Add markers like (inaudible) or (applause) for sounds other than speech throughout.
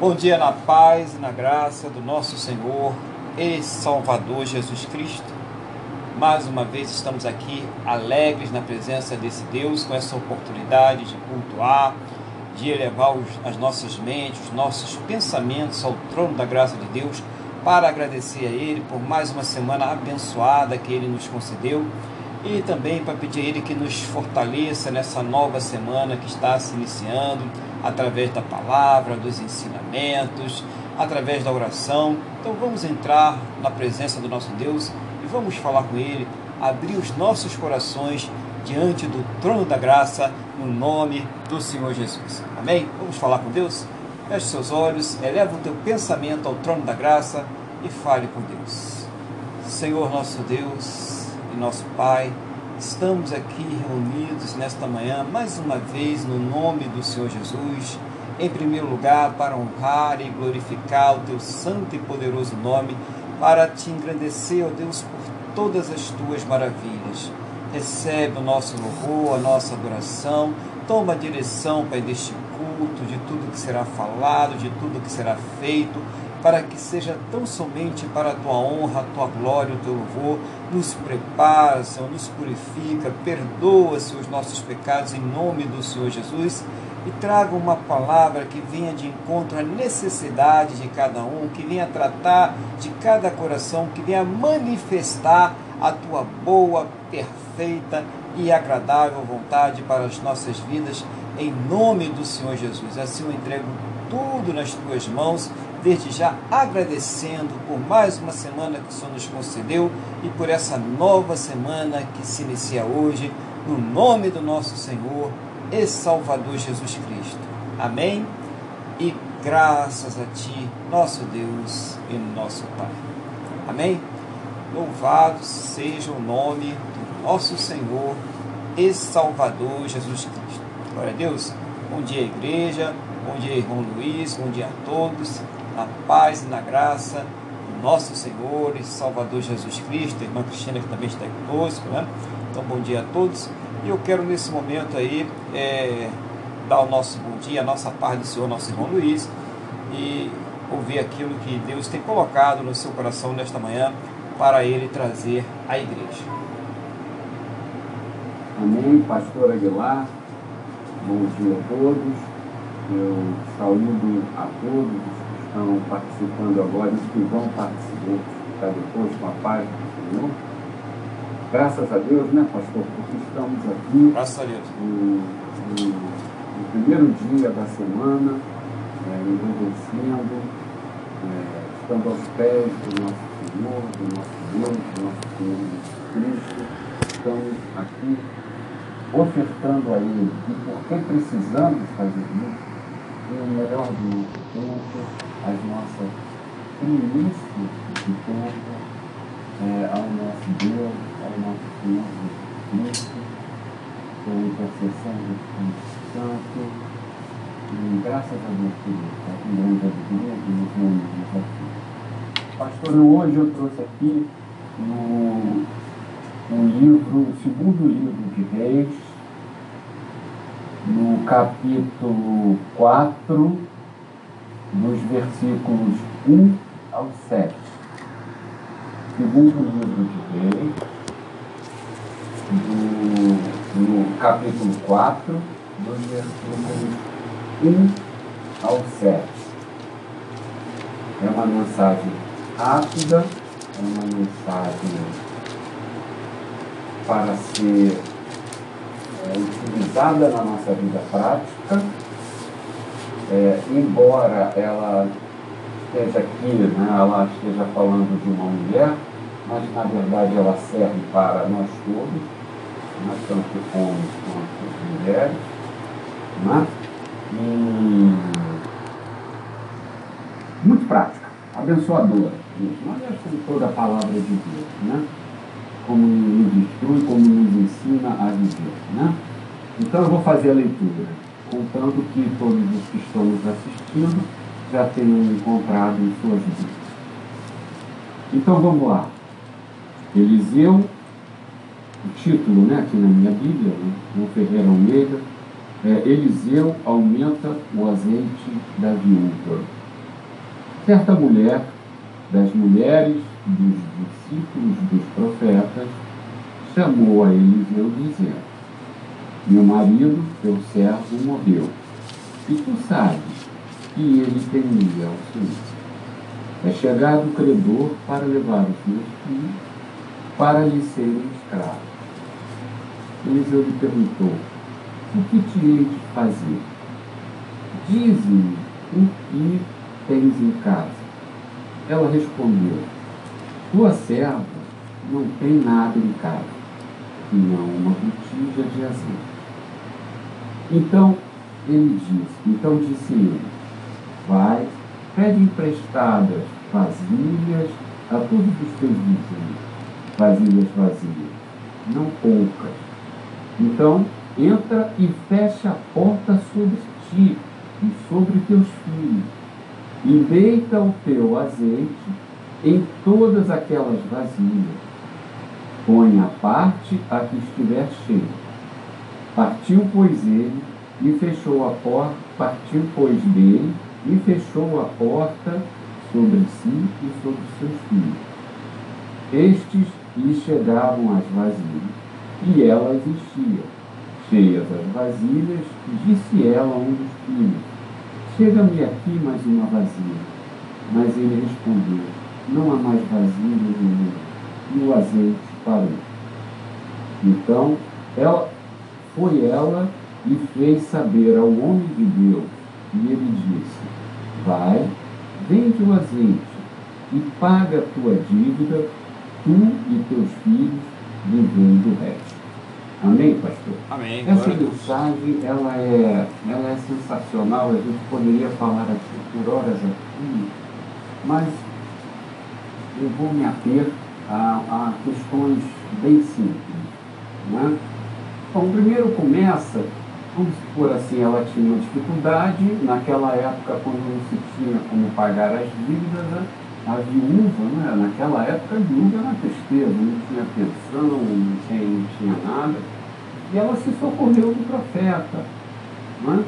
Bom dia na paz e na graça do nosso Senhor e Salvador Jesus Cristo. Mais uma vez estamos aqui alegres na presença desse Deus, com essa oportunidade de cultuar, de elevar os, as nossas mentes, os nossos pensamentos ao trono da graça de Deus, para agradecer a Ele por mais uma semana abençoada que Ele nos concedeu e também para pedir a Ele que nos fortaleça nessa nova semana que está se iniciando, através da palavra, dos ensinamentos, através da oração. Então vamos entrar na presença do nosso Deus e vamos falar com Ele, abrir os nossos corações diante do trono da graça, no nome do Senhor Jesus. Amém? Vamos falar com Deus? Feche seus olhos, eleva o teu pensamento ao trono da graça e fale com Deus. Senhor nosso Deus, nosso Pai, estamos aqui reunidos nesta manhã, mais uma vez, no nome do Senhor Jesus, em primeiro lugar, para honrar e glorificar o Teu santo e poderoso nome, para te engrandecer, ó Deus, por todas as Tuas maravilhas. Recebe o nosso louvor, a nossa adoração, toma a direção, Pai, deste culto, de tudo que será falado, de tudo que será feito, para que seja tão somente para a tua honra, a tua glória, o teu louvor. Nos prepara, Senhor, nos purifica, perdoa, Senhor, os nossos pecados em nome do Senhor Jesus e traga uma palavra que venha de encontro à necessidade de cada um, que venha tratar de cada coração, que venha manifestar a tua boa, perfeita e agradável vontade para as nossas vidas, em nome do Senhor Jesus. Assim eu entrego tudo nas tuas mãos desde já agradecendo por mais uma semana que o Senhor nos concedeu e por essa nova semana que se inicia hoje, no nome do nosso Senhor e Salvador Jesus Cristo. Amém? E graças a Ti, nosso Deus e nosso Pai. Amém? Louvado seja o nome do nosso Senhor e Salvador Jesus Cristo. Glória a Deus. Bom dia, igreja. Bom dia, irmão Luiz. Bom dia a todos na paz e na graça do nosso Senhor e Salvador Jesus Cristo, irmã Cristina que também está aí conosco, né? Então, bom dia a todos. E eu quero nesse momento aí é, dar o nosso bom dia, a nossa paz do Senhor, nosso irmão Luiz, e ouvir aquilo que Deus tem colocado no seu coração nesta manhã para ele trazer à igreja. Amém, pastor Aguilar. Bom dia a todos. Eu saúdo a todos estão participando agora, os que vão participar depois com a paz do Senhor. Graças a Deus, né, pastor? Porque estamos aqui Graças a Deus. No, no, no primeiro dia da semana, é, envelhecendo, é, estando aos pés do nosso Senhor, do nosso Deus, do nosso Senhor Jesus Cristo. Estamos aqui ofertando a Ele. E porque precisamos fazer isso, e o melhor do tempo, as nossas primícias de tempo é, ao nosso Deus, ao nosso Senhor Jesus Cristo, por intercessão do Espírito Santo. E graças a Deus por isso, é com grande alegria que nos reunimos aqui. Pastor, hoje eu trouxe aqui no, no livro, o segundo livro de Reis, no capítulo 4, dos versículos 1 ao 7. Segundo livro de Reis, do, no capítulo 4, dos versículos 1 ao 7. É uma mensagem rápida, é uma mensagem para ser é, utilizada na nossa vida prática é, embora ela esteja aqui, né, ela esteja falando de uma mulher, mas na verdade ela serve para nós todos, né, tanto homens quanto mulheres. Né? E muito prática, abençoadora. Nós achamos toda a palavra de Deus, né? como nos instrui, como nos ensina a viver. Né? Então eu vou fazer a leitura contando que todos os que estão nos assistindo já tenham encontrado em suas vidas. Então vamos lá. Eliseu, o título né, aqui na minha Bíblia, né, no Ferreira Almeida, é Eliseu aumenta o azeite da viúva. Certa mulher, das mulheres dos discípulos dos profetas, chamou a Eliseu, dizendo: Meu marido, teu servo, morreu, e tu sabes que ele temia ao Senhor. É chegado o credor para levar os meus filhos para lhe serem escravos. Eliseu lhe perguntou: O que te hei de fazer? Dize-me o que tens em casa. Ela respondeu: Tua serva não tem nada em casa, senão uma botija de azeite. Então ele disse, então disse ele, vai, pede emprestadas vasilhas a todos os teus vizinhos, vasilhas vazias, não poucas. Então entra e fecha a porta sobre ti e sobre teus filhos, e deita o teu azeite em todas aquelas vasilhas. Põe a parte a que estiver cheia. Partiu, pois, ele e fechou a porta, partiu, pois, dele e fechou a porta sobre si e sobre seus filhos. Estes lhe chegavam as vasilhas, e ela as enchia. Cheias as vasilhas, disse ela a um dos filhos: Chega-me aqui mais uma vasilha. Mas ele respondeu: Não há mais vasilhas nenhuma. E o azeite parou. Então, ela, foi ela e fez saber ao homem de Deus. E ele disse: Vai, vende o azeite e paga a tua dívida, tu e teus filhos, vivendo o resto. Amém, pastor? Amém. Essa mensagem, ela é, ela é sensacional, a gente poderia falar aqui por horas aqui, mas eu vou me ater a, a questões bem simples. Né? Bom, primeiro começa, vamos supor assim, ela tinha uma dificuldade, naquela época quando não se tinha como pagar as dívidas, né? a viúva, né? naquela época a viúva era tristeza, não tinha pensão, não tinha, não tinha nada. E ela se socorreu do profeta. Né?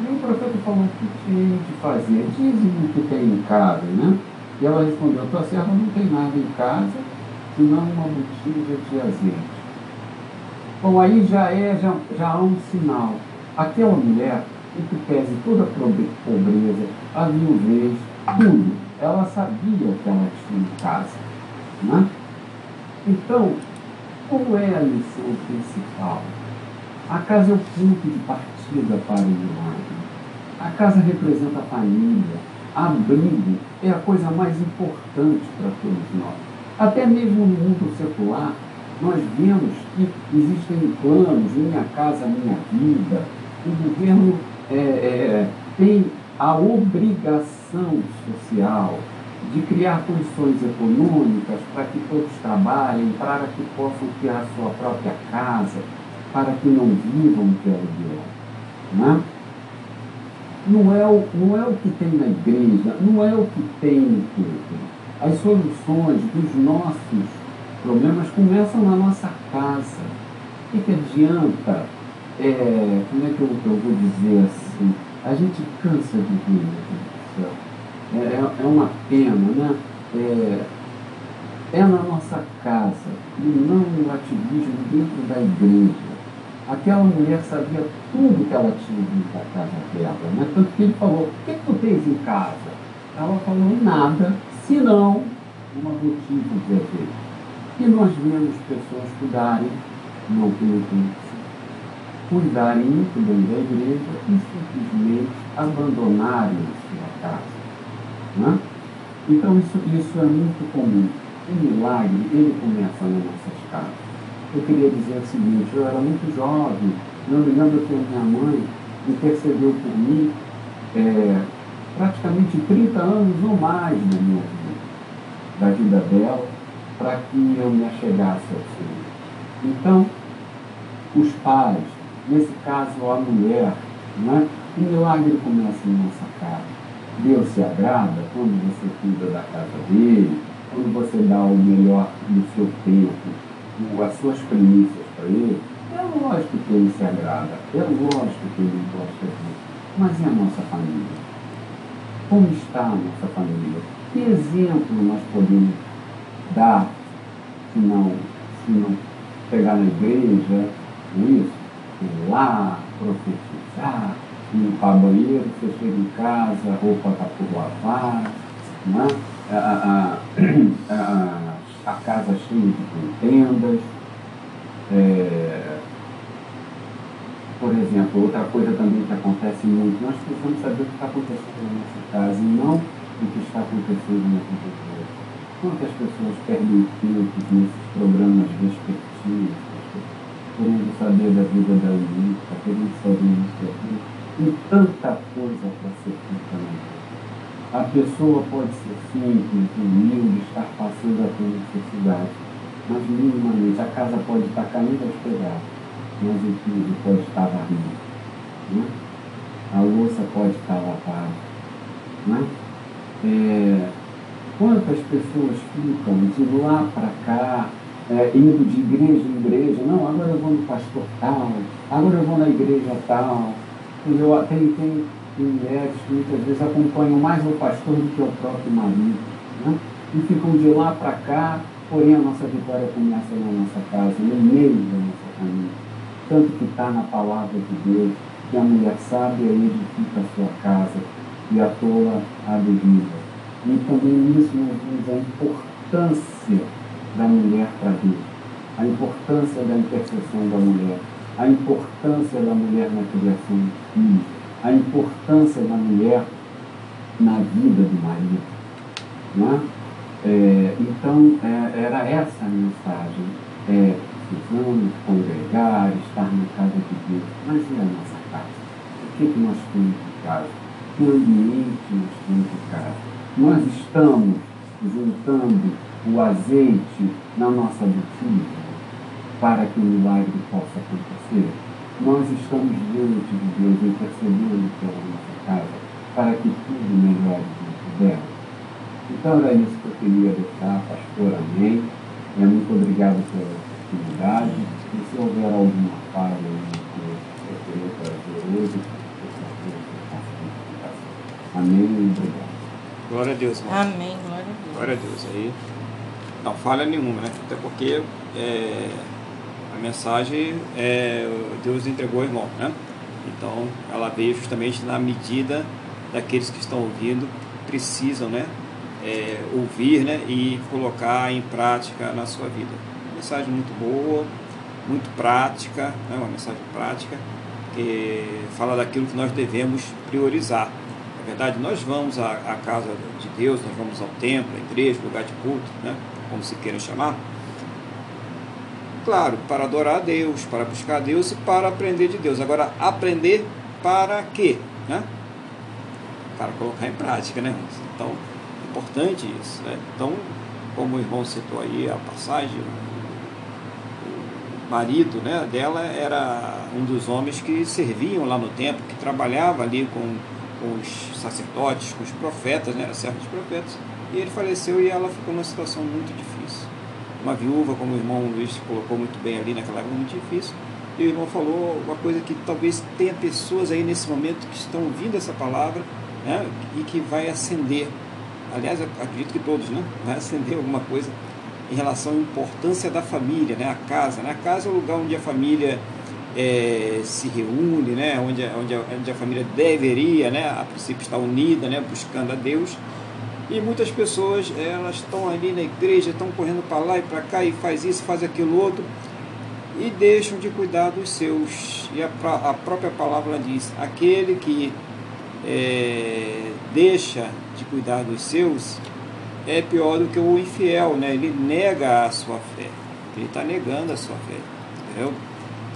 E o profeta falou, o que tinha de fazer? Diz-me o que tem em casa. Né? E ela respondeu, tua serva não tem nada em casa, senão uma botija de azeite. Bom, aí já é, já, já há um sinal. Aquela mulher, em que pese toda a pobreza, a viuvez, tudo, ela sabia que ela tinha em casa. Né? Então, qual é a lição principal? A casa é o ponto de partida para o milagre. A casa representa a família, abrigo é a coisa mais importante para todos nós. Até mesmo no mundo secular, nós vemos que existem planos, minha casa, minha vida. O governo é, é, tem a obrigação social de criar condições econômicas para que todos trabalhem, para que possam ter a sua própria casa, para que não vivam de aluguel. Né? Não, é o, não é o que tem na igreja, não é o que tem no templo. As soluções dos nossos problemas começam na nossa casa. O que, adianta, é, como é que eu, eu vou dizer assim, a gente cansa de ver, meu É, é, é uma pena, né? É, é na nossa casa e não no ativismo dentro da igreja. Aquela mulher sabia tudo que ela tinha dentro da casa dela, né? Tanto que ele falou, o que, que tu tens em casa? Ela falou, nada, senão uma botija de azeite. E nós vemos pessoas cuidarem, não pelo cuidarem muito bem da igreja e simplesmente abandonarem a sua casa. Né? Então isso, isso é muito comum. O milagre, ele começa nas nossas casas. Eu queria dizer o seguinte, eu era muito jovem, não me lembro que a minha mãe intercedeu por mim é, praticamente 30 anos ou mais na minha vida, da vida dela, para que eu me achegasse ao Senhor. Então, os pais, nesse caso a mulher, né? o milagre começa em nossa casa. Deus se agrada quando você cuida da casa dele, quando você dá o melhor do seu tempo, as suas primícias para ele. É lógico que ele se agrada, é lógico que ele gosta disso. Mas e a nossa família? Como está a nossa família? Que exemplo nós podemos se não, se não chegar na igreja, é isso? Ir lá, profetizar, limpar banheiro, você chega em casa, roupa está por lavar, né? a, (clears throat) a, a, a, casa cheia de contendas. É, por exemplo, outra coisa também que acontece muito, nós precisamos saber o que está acontecendo na nossa casa e não o que está acontecendo na vida Deus. Quantas pessoas perdem tempo nesses programas respectivos, querendo saber da vida da Anitta, querendo saber isso aqui, e tanta coisa para ser feita na. A pessoa pode ser simples, humilde, estar passando a ter necessidade, mas minimamente a casa pode estar caindo aos pedaços mas o filho pode estar varrido. Né? A louça pode estar lavada. Né? É, quantas pessoas ficam de lá para cá, é, indo de igreja em igreja, não, agora eu vou no pastor tal, agora eu vou na igreja tal. Eu, tem, tem mulheres que muitas vezes acompanham mais o pastor do que o próprio marido. Né? E ficam de lá para cá, porém a nossa vitória começa na nossa casa, no meio da nossa família tanto que está na palavra de Deus, que a mulher sábia edifica a sua casa e a tola a derriba. E também nisso nós vemos a importância da mulher para Deus, a importância da intercessão da mulher, a importância da mulher na criação de filhos, a importância da mulher na vida do marido. Não é? É, então, é, era essa a mensagem. É, precisamos congregar, estar na casa de Deus. Mas e a nossa casa? O que, que nós temos em casa? Que ambiente nós temos em casa? Nós estamos juntando o azeite na nossa botija para que o milagre possa acontecer. Nós estamos diante de Deus intercedendo pela nossa casa para que tudo melhore dentro dela. Então era isso que eu queria deixar, pastor. Amém. É, muito obrigado pela atividade. E se houver alguma falha que eu queria trazer hoje, Amém e obrigado. Glória a Deus, irmão. Amém, glória a Deus. Glória a Deus. Aí, não falha nenhuma, né? Até porque é, a mensagem é, Deus entregou ao irmão, né? Então, ela veio justamente na medida daqueles que estão ouvindo, precisam, né? É, ouvir né, e colocar em prática na sua vida mensagem muito boa, muito prática, né, uma mensagem prática, que fala daquilo que nós devemos priorizar. Verdade, nós vamos à, à casa de Deus, nós vamos ao templo, à igreja, lugar de culto, né, como se queira chamar. Claro, para adorar a Deus, para buscar a Deus e para aprender de Deus. Agora, aprender para quê? Né? Para colocar em prática, né? Então, importante isso. Né? Então, como o irmão citou aí a passagem, marido né, dela era um dos homens que serviam lá no templo, que trabalhava ali com os sacerdotes, com os profetas, né, era servo dos profetas, e ele faleceu e ela ficou numa situação muito difícil. Uma viúva, como o irmão Luiz colocou muito bem ali naquela época, muito difícil. E o irmão falou uma coisa que talvez tenha pessoas aí nesse momento que estão ouvindo essa palavra né, e que vai acender. Aliás, acredito que todos, né? Vai acender alguma coisa em relação à importância da família, né? a casa. Né? A casa é o lugar onde a família é, se reúne, né? onde, onde, a, onde a família deveria, né? a princípio, estar unida, né? buscando a Deus. E muitas pessoas elas estão ali na igreja, estão correndo para lá e para cá e faz isso, faz aquilo outro e deixam de cuidar dos seus. E a, a própria palavra diz: aquele que é, deixa de cuidar dos seus é pior do que o infiel, né? Ele nega a sua fé. Ele está negando a sua fé. Entendeu?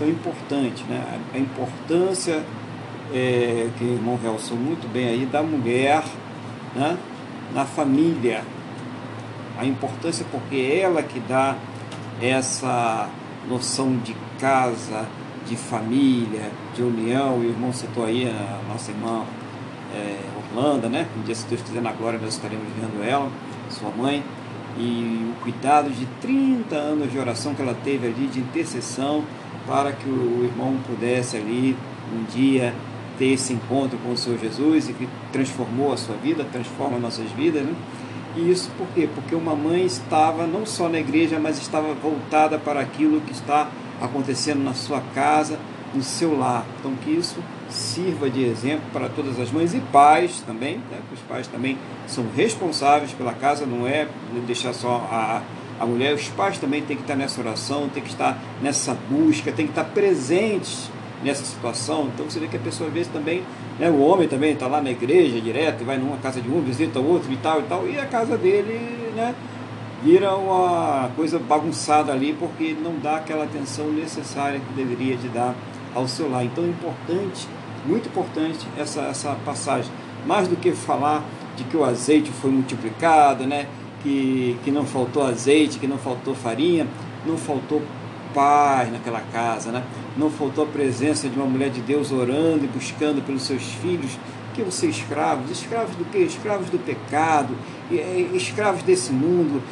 É importante, né? A importância é, que o irmão realçou muito bem aí da mulher né? na família. A importância porque é ela que dá essa noção de casa, de família, de união. O irmão citou aí a nossa irmã é, Orlando, né? Um dia, se Deus quiser, na glória, nós estaremos vendo ela sua mãe, e o cuidado de 30 anos de oração que ela teve ali, de intercessão, para que o irmão pudesse ali um dia ter esse encontro com o Senhor Jesus e que transformou a sua vida, transforma nossas vidas, né? E isso por quê? Porque uma mãe estava não só na igreja, mas estava voltada para aquilo que está acontecendo na sua casa, no seu lar. Então que isso sirva de exemplo para todas as mães e pais também, né? os pais também são responsáveis pela casa, não é deixar só a, a mulher, os pais também têm que estar nessa oração, têm que estar nessa busca, têm que estar presentes nessa situação. Então você vê que a pessoa às vezes também, né, o homem também está lá na igreja direto, vai numa casa de um, visita outro e tal e tal, e a casa dele, né, vira uma coisa bagunçada ali porque não dá aquela atenção necessária que deveria de dar ao seu lar. Então é importante, muito importante essa, essa passagem. Mais do que falar de que o azeite foi multiplicado, né? Que, que não faltou azeite, que não faltou farinha, não faltou paz naquela casa, né? não faltou a presença de uma mulher de Deus orando e buscando pelos seus filhos, que você escravos, escravos do que? Escravos do pecado, escravos desse mundo.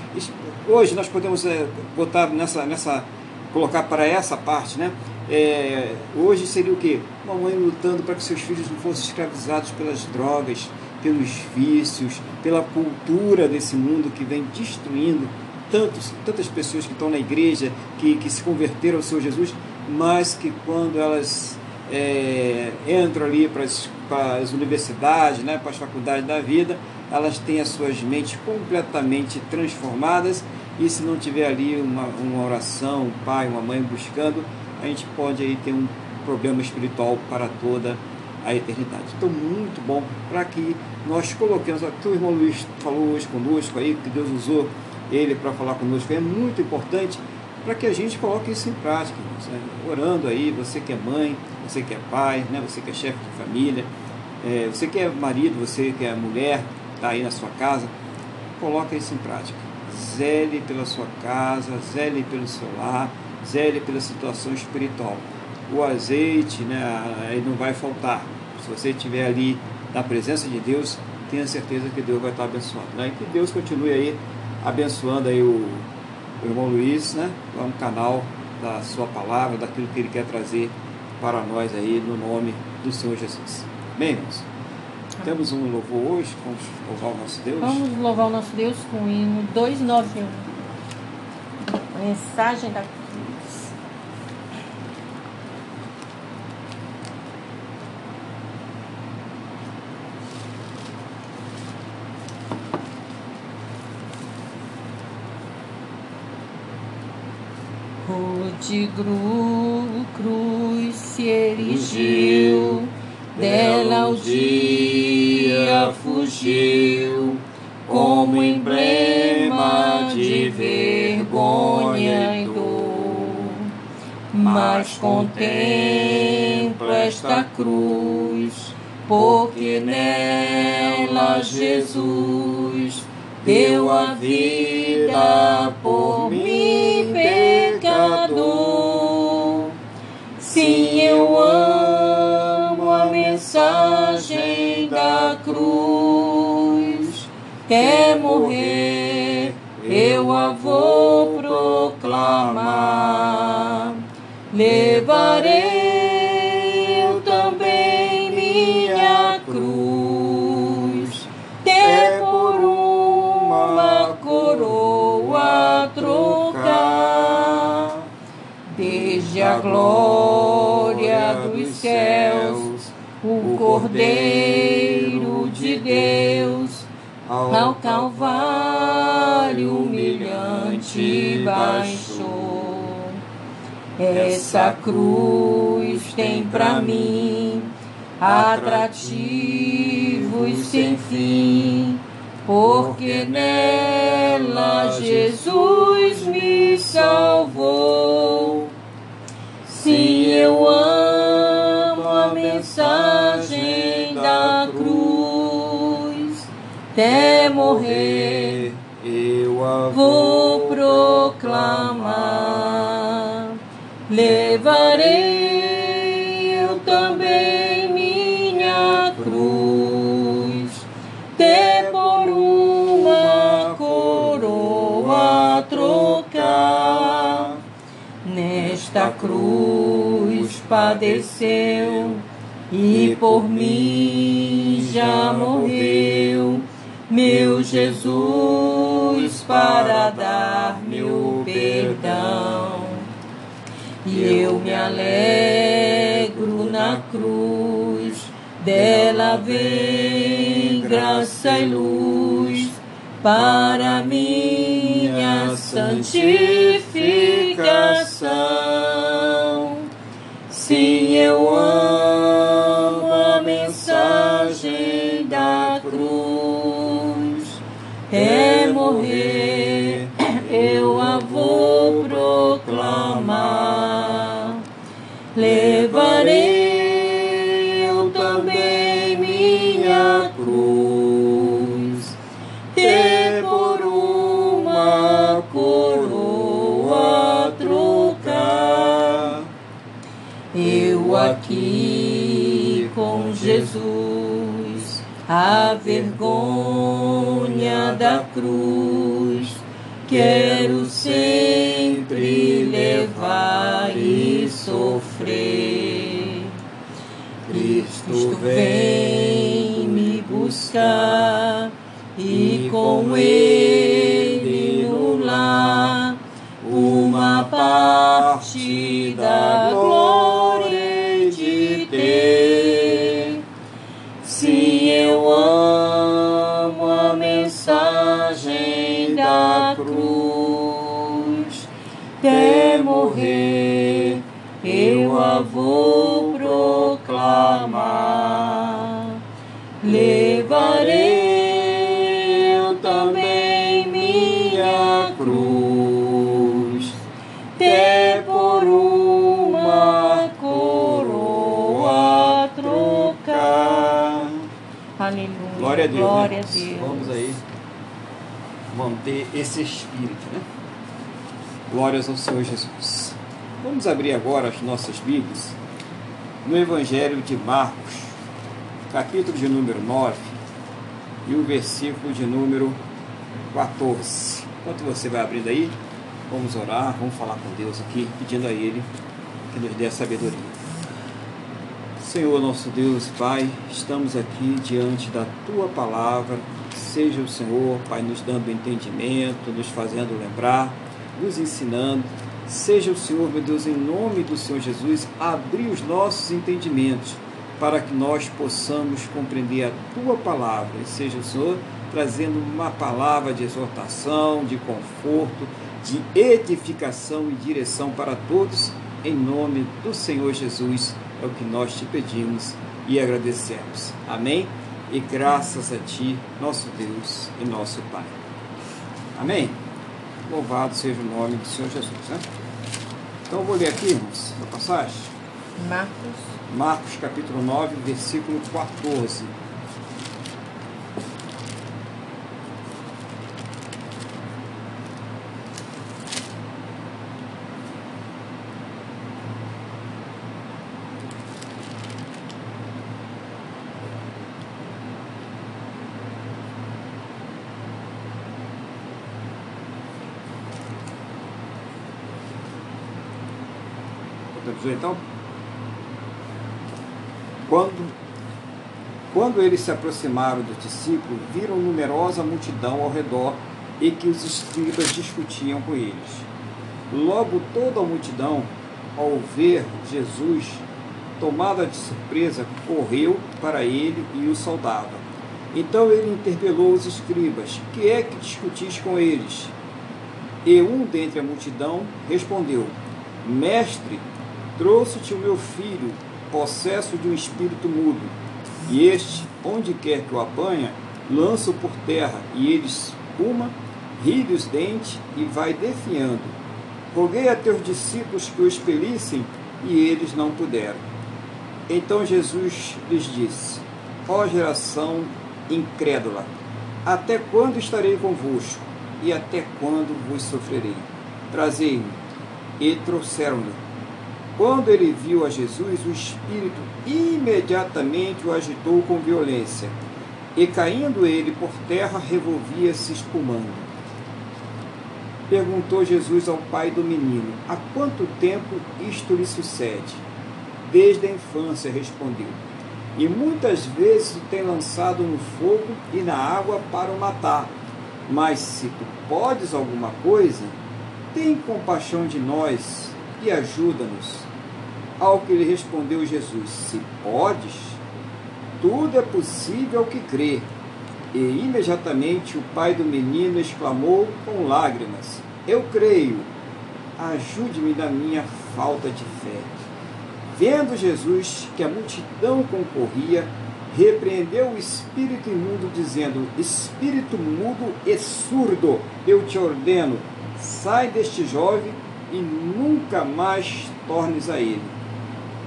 Hoje nós podemos é, botar nessa, nessa, colocar para essa parte, né? É, hoje seria o que? Uma mãe lutando para que seus filhos não fossem escravizados pelas drogas, pelos vícios, pela cultura desse mundo que vem destruindo tantos, tantas pessoas que estão na igreja, que, que se converteram ao Senhor Jesus, mas que quando elas é, entram ali para as, para as universidades, né, para as faculdades da vida, elas têm as suas mentes completamente transformadas e se não tiver ali uma, uma oração, um pai, uma mãe buscando, a gente pode aí ter um problema espiritual para toda a eternidade. Então, muito bom para que nós coloquemos, aqui o irmão Luiz falou hoje conosco aí, que Deus usou ele para falar conosco, é muito importante para que a gente coloque isso em prática, né? orando aí, você que é mãe, você que é pai, né? você que é chefe de família, é, você que é marido, você que é mulher, está aí na sua casa, coloque isso em prática. Zele pela sua casa, zele pelo seu lar, zele pela situação espiritual. O azeite, né, ele não vai faltar. Se você estiver ali na presença de Deus, tenha certeza que Deus vai estar abençoando. Né? E que Deus continue aí abençoando aí o, o irmão Luiz, né? Lá no canal da sua palavra, daquilo que ele quer trazer para nós aí no nome do Senhor Jesus. Bem, irmãos, temos um louvor hoje, vamos louvar o nosso Deus. Vamos louvar o nosso Deus com o hino 291. Mensagem da de cruz se erigiu, dela o dia fugiu, como emblema de vergonha e dor. Mas contempla esta cruz, porque nela Jesus deu a vida por mim, pecador. Sim, eu amo a mensagem da cruz. Quer morrer, eu a vou proclamar. Levarei glória dos céus, o Cordeiro de Deus, ao Calvário humilhante baixou. Essa cruz tem para mim atrativos sem fim, porque nela Jesus me salvou. Eu amo a mensagem da cruz. Até morrer, eu a vou proclamar. Levarei eu também minha cruz. Ter por uma coroa trocar nesta cruz padeceu e por mim já morreu meu Jesus para dar-me o perdão. E eu me alegro na cruz, dela vem graça e luz para minha santificação. Morrer, eu a vou proclamar. Levarei eu também minha cruz. Ter por uma coroa trocar. Eu aqui com Jesus, a vergonha da cruz, quero sempre levar e sofrer. Cristo vem me buscar e com ele Glória a Deus. Glória né? a Deus. Vamos aí manter esse espírito, né? Glórias ao Senhor Jesus. Vamos abrir agora as nossas Bíblias no Evangelho de Marcos, capítulo de número 9 e o versículo de número 14. Enquanto você vai abrindo aí, vamos orar, vamos falar com Deus aqui, pedindo a Ele que nos dê a sabedoria. Senhor nosso Deus Pai, estamos aqui diante da Tua palavra. Seja o Senhor, Pai, nos dando entendimento, nos fazendo lembrar, nos ensinando. Seja o Senhor, meu Deus, em nome do Senhor Jesus, abrir os nossos entendimentos para que nós possamos compreender a Tua palavra. E seja o Senhor trazendo uma palavra de exortação, de conforto, de edificação e direção para todos, em nome do Senhor Jesus é o que nós te pedimos e agradecemos. Amém? E graças a Ti, nosso Deus e nosso Pai. Amém? Louvado seja o nome do Senhor Jesus. Né? Então eu vou ler aqui, irmãos, a passagem. Marcos, Marcos capítulo 9, versículo 14. Ver então? Quando, quando eles se aproximaram dos discípulos, viram numerosa multidão ao redor e que os escribas discutiam com eles. Logo toda a multidão, ao ver Jesus, tomada de surpresa, correu para ele e o saudava. Então ele interpelou os escribas: Que é que discutis com eles? E um dentre a multidão respondeu: Mestre, trouxe-te o meu filho, possesso de um espírito mudo. E este, onde quer que o apanha, lança-o por terra, e ele espuma, ri os dentes e vai definhando. Roguei a teus discípulos que o expelissem, e eles não puderam. Então Jesus lhes disse: Ó geração incrédula, até quando estarei convosco? E até quando vos sofrerei? Trazei-me. E trouxeram-lhe. Quando ele viu a Jesus, o Espírito imediatamente o agitou com violência, e caindo ele por terra, revolvia-se espumando. Perguntou Jesus ao pai do menino: Há quanto tempo isto lhe sucede? Desde a infância, respondeu. e muitas vezes o tem lançado no fogo e na água para o matar. Mas se tu podes alguma coisa, tem compaixão de nós e ajuda-nos. Ao que lhe respondeu Jesus: Se podes, tudo é possível ao que crê. E imediatamente o pai do menino exclamou com lágrimas: Eu creio, ajude-me na minha falta de fé. Vendo Jesus que a multidão concorria, repreendeu o espírito imundo, dizendo: Espírito mudo e surdo, eu te ordeno, sai deste jovem e nunca mais tornes a ele.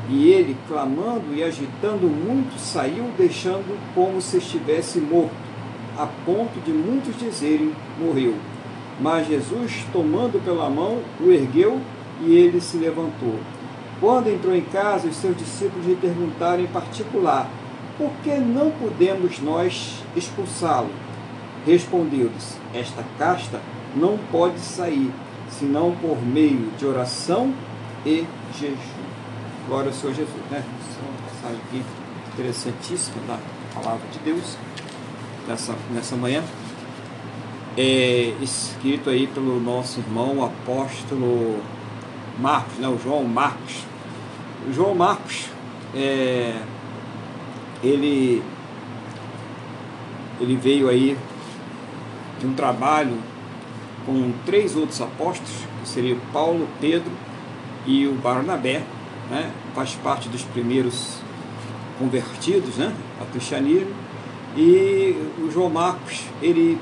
E ele, clamando e agitando muito, saiu, deixando como se estivesse morto, a ponto de muitos dizerem: morreu. Mas Jesus, tomando pela mão, o ergueu e ele se levantou. Quando entrou em casa, os seus discípulos lhe perguntaram em particular: Por que não podemos nós expulsá-lo? Respondeu-lhes: Esta casta não pode sair, senão por meio de oração e jejum. Glória ao Senhor Jesus, né? Essa é uma passagem aqui interessantíssima da palavra de Deus nessa, nessa manhã. É escrito aí pelo nosso irmão apóstolo Marcos, né? o João Marcos. O João Marcos, é, ele, ele veio aí de um trabalho com três outros apóstolos, que seriam Paulo, Pedro e o Barnabé, né? faz parte dos primeiros convertidos né? ao cristianismo. E o João Marcos, ele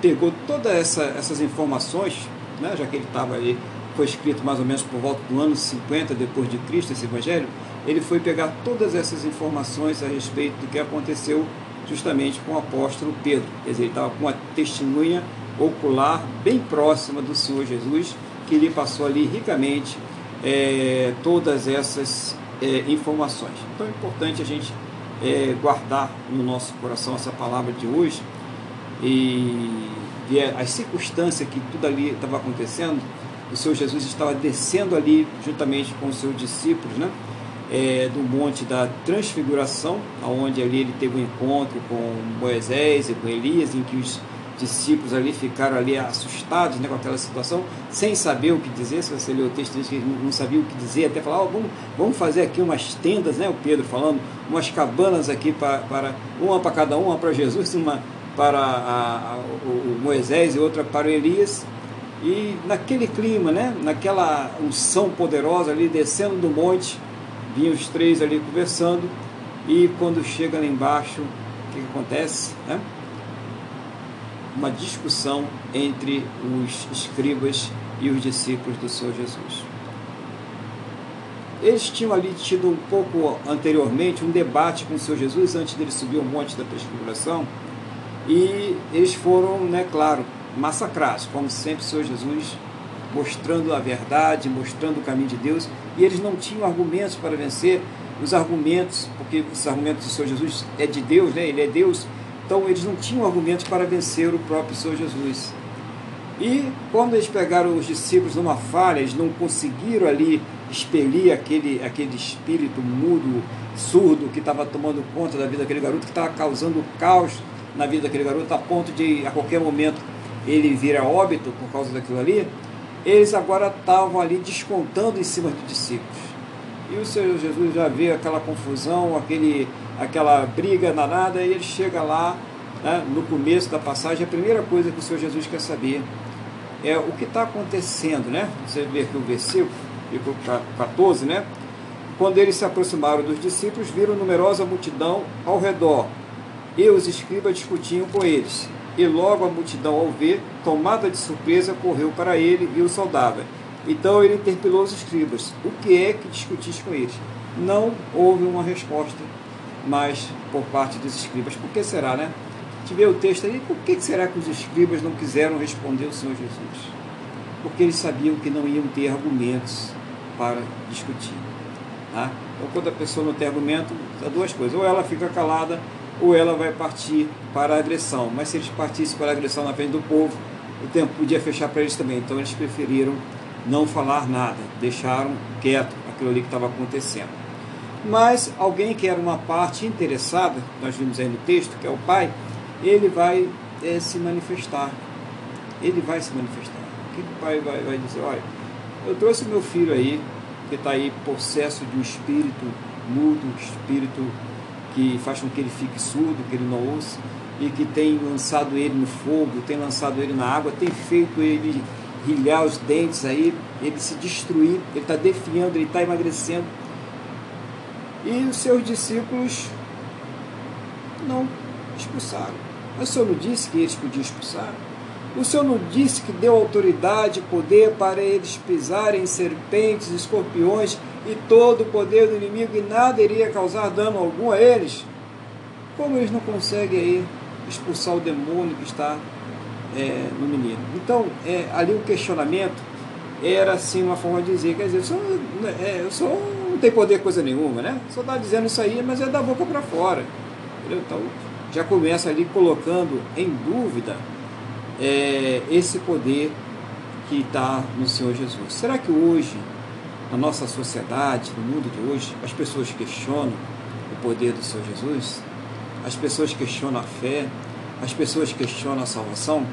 pegou todas essa, essas informações, né? já que ele estava ali foi escrito mais ou menos por volta do ano 50 depois de Cristo, esse evangelho, ele foi pegar todas essas informações a respeito do que aconteceu justamente com o apóstolo Pedro. Quer dizer, ele estava com uma testemunha ocular bem próxima do Senhor Jesus, que lhe passou ali ricamente é, todas essas é, informações. Então é importante a gente é, guardar no nosso coração essa palavra de hoje e ver as circunstâncias que tudo ali estava acontecendo o Senhor Jesus estava descendo ali juntamente com os seus discípulos, né? É, do Monte da Transfiguração, onde ali ele teve um encontro com Moisés e com Elias, em que os discípulos ali ficaram ali assustados né, com aquela situação, sem saber o que dizer. Se você ler o texto, diz que eles não sabiam o que dizer, até falar, oh, vamos, vamos fazer aqui umas tendas, né? O Pedro falando, umas cabanas aqui para, para uma para cada uma para Jesus, (laughs) uma para a, a, o Moisés e outra para o Elias. E naquele clima, né, naquela unção poderosa ali descendo do monte, vinham os três ali conversando, e quando chega lá embaixo, o que, que acontece? Né? Uma discussão entre os escribas e os discípulos do Senhor Jesus. Eles tinham ali tido um pouco anteriormente um debate com o Senhor Jesus antes dele subir o monte da transfiguração, e eles foram, né, claro, massacrados, como sempre o Senhor Jesus mostrando a verdade, mostrando o caminho de Deus, e eles não tinham argumentos para vencer os argumentos, porque os argumentos do Senhor Jesus é de Deus, né? ele é Deus, então eles não tinham argumentos para vencer o próprio Senhor Jesus. E quando eles pegaram os discípulos numa falha, eles não conseguiram ali expelir aquele, aquele espírito mudo, surdo, que estava tomando conta da vida daquele garoto, que estava causando caos na vida daquele garoto, a ponto de a qualquer momento ele vira óbito por causa daquilo ali, eles agora estavam ali descontando em cima dos discípulos. E o Senhor Jesus já vê aquela confusão, aquele, aquela briga danada, e ele chega lá, né, no começo da passagem, a primeira coisa que o Senhor Jesus quer saber é o que está acontecendo, né? Você vê aqui o versículo, 14, né? Quando eles se aproximaram dos discípulos, viram numerosa multidão ao redor, e os escribas discutiam com eles. E logo a multidão, ao ver, tomada de surpresa, correu para ele e o saudava. Então ele interpelou os escribas: O que é que discutiste com eles? Não houve uma resposta, mas por parte dos escribas. Por que será, né? Vê o texto aí, por que será que os escribas não quiseram responder o Senhor Jesus? Porque eles sabiam que não iam ter argumentos para discutir. Tá? Então, quando a pessoa não tem argumento, há duas coisas: ou ela fica calada, ou ela vai partir para a agressão. Mas se eles partissem para a agressão na frente do povo, o tempo podia fechar para eles também. Então eles preferiram não falar nada, deixaram quieto aquilo ali que estava acontecendo. Mas alguém que era uma parte interessada, nós vimos aí no texto, que é o pai, ele vai é, se manifestar. Ele vai se manifestar. O que o pai vai, vai dizer? Olha, eu trouxe meu filho aí, que está aí possesso de um espírito mudo, um espírito que faz com que ele fique surdo, que ele não ouça, e que tem lançado ele no fogo, tem lançado ele na água, tem feito ele rilhar os dentes aí, ele se destruir, ele está defiando, ele está emagrecendo. E os seus discípulos não expulsaram. Mas o Senhor não disse que eles podiam expulsar? O Senhor não disse que deu autoridade e poder para eles pisarem serpentes, escorpiões e todo o poder do inimigo e nada iria causar dano algum a eles? Como eles não conseguem aí expulsar o demônio que está é, no menino? Então, é, ali o questionamento era assim uma forma de dizer, quer dizer, o senhor, é, o senhor não tem poder coisa nenhuma, né? Senhor está dizendo isso aí, mas é da boca para fora. Entendeu? Então, já começa ali colocando em dúvida é, esse poder que está no Senhor Jesus. Será que hoje, na nossa sociedade, no mundo de hoje, as pessoas questionam o poder do Senhor Jesus? As pessoas questionam a fé? As pessoas questionam a salvação?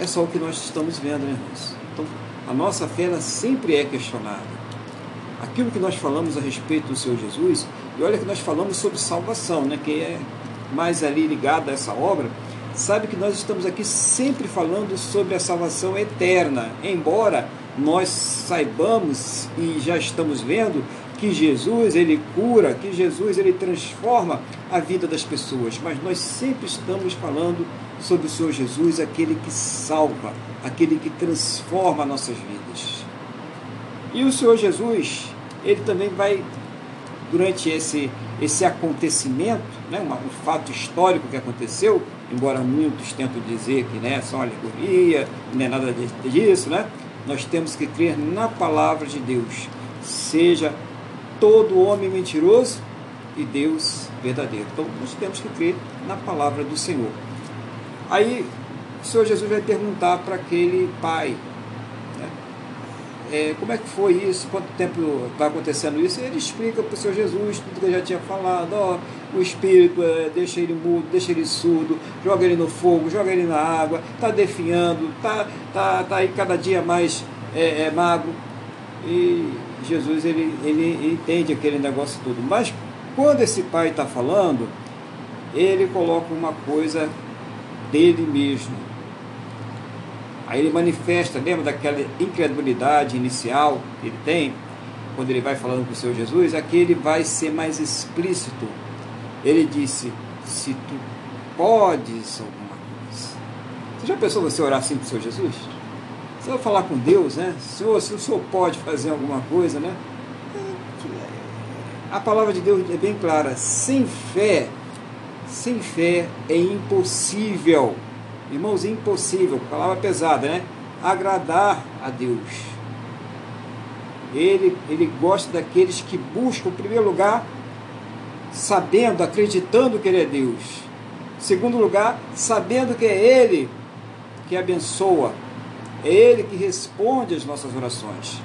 É só o que nós estamos vendo, né, irmãos? Então, a nossa fé sempre é questionada. Aquilo que nós falamos a respeito do Senhor Jesus, e olha que nós falamos sobre salvação, né, que é mais ali ligado a essa obra, sabe que nós estamos aqui sempre falando sobre a salvação eterna, embora nós saibamos e já estamos vendo que Jesus ele cura, que Jesus ele transforma a vida das pessoas, mas nós sempre estamos falando sobre o Senhor Jesus, aquele que salva, aquele que transforma nossas vidas. E o Senhor Jesus, ele também vai durante esse esse acontecimento, né, um fato histórico que aconteceu, embora muitos tentam dizer que né, só alegoria, não é nada disso, né? nós temos que crer na palavra de Deus, seja todo homem mentiroso e Deus verdadeiro. Então nós temos que crer na palavra do Senhor. Aí o Senhor Jesus vai perguntar para aquele pai, é, como é que foi isso, quanto tempo está acontecendo isso, e ele explica para o Senhor Jesus tudo que eu já tinha falado, ó, o Espírito é, deixa ele mudo, deixa ele surdo, joga ele no fogo, joga ele na água, está definhando, está tá, tá aí cada dia mais é, é, magro, e Jesus ele, ele entende aquele negócio tudo, mas quando esse pai está falando, ele coloca uma coisa dele mesmo, Aí ele manifesta, lembra daquela incredulidade inicial que ele tem, quando ele vai falando com o Senhor Jesus? Aqui ele vai ser mais explícito. Ele disse: Se tu podes alguma coisa. Você já pensou você orar assim para o Senhor Jesus? Você vai falar com Deus, né? Senhor, se o Senhor pode fazer alguma coisa, né? A palavra de Deus é bem clara: sem fé, sem fé é impossível Irmãos, é impossível, palavra pesada, né? Agradar a Deus. Ele, ele gosta daqueles que buscam, em primeiro lugar, sabendo, acreditando que Ele é Deus. Em segundo lugar, sabendo que é Ele que abençoa, é Ele que responde às nossas orações.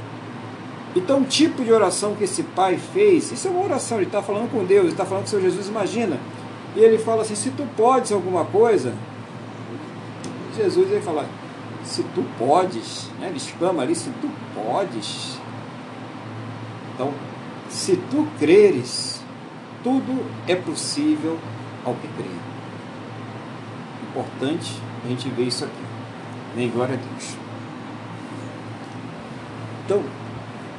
Então, o tipo de oração que esse pai fez, isso é uma oração, ele está falando com Deus, ele está falando com o Senhor Jesus, imagina. E ele fala assim: se tu podes alguma coisa, Jesus vai falar, se tu podes, né? ele exclama ali, se tu podes. Então, se tu creres, tudo é possível ao que crê. Importante a gente ver isso aqui. Nem glória a Deus. Então,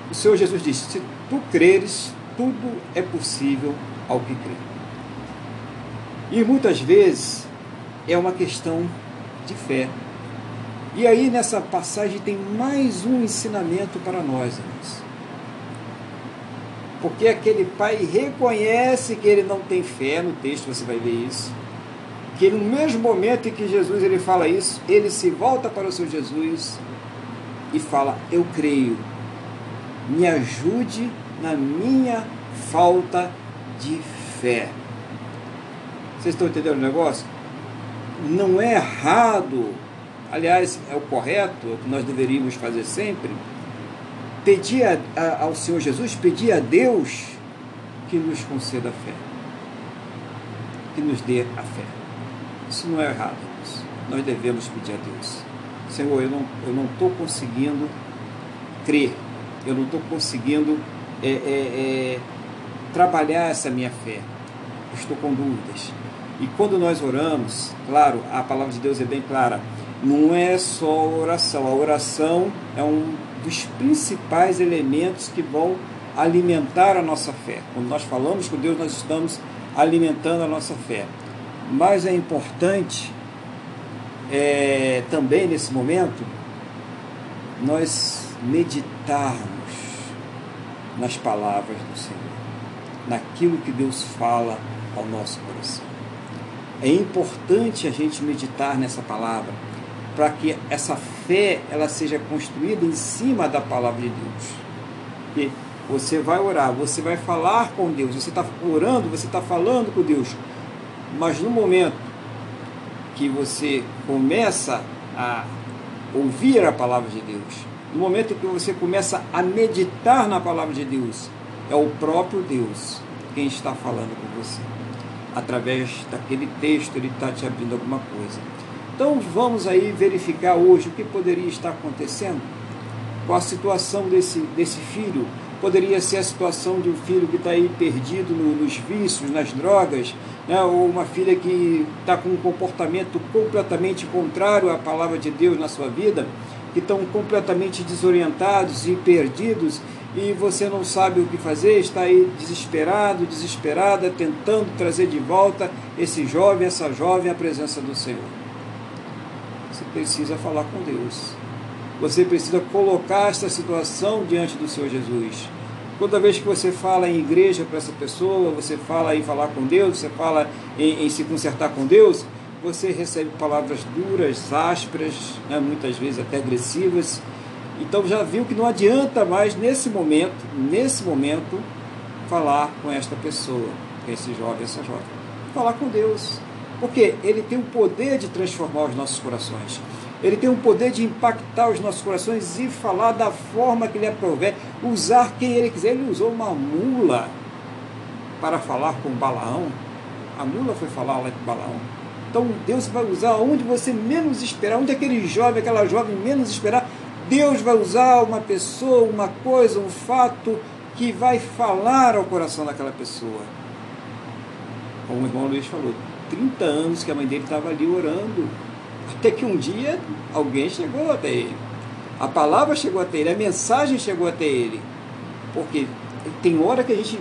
o Senhor Jesus disse: se tu creres, tudo é possível ao que crê. E muitas vezes é uma questão de fé. E aí nessa passagem tem mais um ensinamento para nós, irmãos. Porque aquele pai reconhece que ele não tem fé, no texto você vai ver isso. Que no mesmo momento em que Jesus ele fala isso, ele se volta para o seu Jesus e fala: Eu creio, me ajude na minha falta de fé. Vocês estão entendendo o negócio? não é errado, aliás, é o correto, é o que nós deveríamos fazer sempre, pedir a, a, ao Senhor Jesus, pedir a Deus que nos conceda a fé, que nos dê a fé. Isso não é errado, nós devemos pedir a Deus. Senhor, eu não estou não conseguindo crer, eu não estou conseguindo é, é, é, trabalhar essa minha fé, estou com dúvidas. E quando nós oramos, claro, a palavra de Deus é bem clara, não é só oração, a oração é um dos principais elementos que vão alimentar a nossa fé. Quando nós falamos com Deus, nós estamos alimentando a nossa fé. Mas é importante é, também nesse momento nós meditarmos nas palavras do Senhor, naquilo que Deus fala ao nosso coração. É importante a gente meditar nessa palavra para que essa fé ela seja construída em cima da palavra de Deus. Porque você vai orar, você vai falar com Deus, você está orando, você está falando com Deus, mas no momento que você começa a ouvir a palavra de Deus, no momento que você começa a meditar na palavra de Deus, é o próprio Deus quem está falando com você. Através daquele texto, ele está te abrindo alguma coisa. Então vamos aí verificar hoje o que poderia estar acontecendo com a situação desse, desse filho. Poderia ser a situação de um filho que está aí perdido no, nos vícios, nas drogas, né? ou uma filha que está com um comportamento completamente contrário à palavra de Deus na sua vida, que estão completamente desorientados e perdidos e você não sabe o que fazer, está aí desesperado, desesperada, tentando trazer de volta esse jovem, essa jovem à presença do Senhor precisa falar com Deus. Você precisa colocar essa situação diante do Senhor Jesus. Toda vez que você fala em igreja para essa pessoa, você fala em falar com Deus, você fala em, em se consertar com Deus, você recebe palavras duras, ásperas, né, muitas vezes até agressivas. Então já viu que não adianta mais nesse momento, nesse momento, falar com esta pessoa, esse jovem, essa jovem. Falar com Deus. Porque ele tem o poder de transformar os nossos corações. Ele tem o poder de impactar os nossos corações e falar da forma que ele aprover, usar quem ele quiser. Ele usou uma mula para falar com Balaão. A mula foi falar lá com Balaão. Então Deus vai usar onde você menos esperar, onde aquele jovem, aquela jovem menos esperar, Deus vai usar uma pessoa, uma coisa, um fato que vai falar ao coração daquela pessoa. Como o irmão Luiz falou, 30 anos que a mãe dele estava ali orando. Até que um dia alguém chegou até ele. A palavra chegou até ele, a mensagem chegou até ele. Porque tem hora que a gente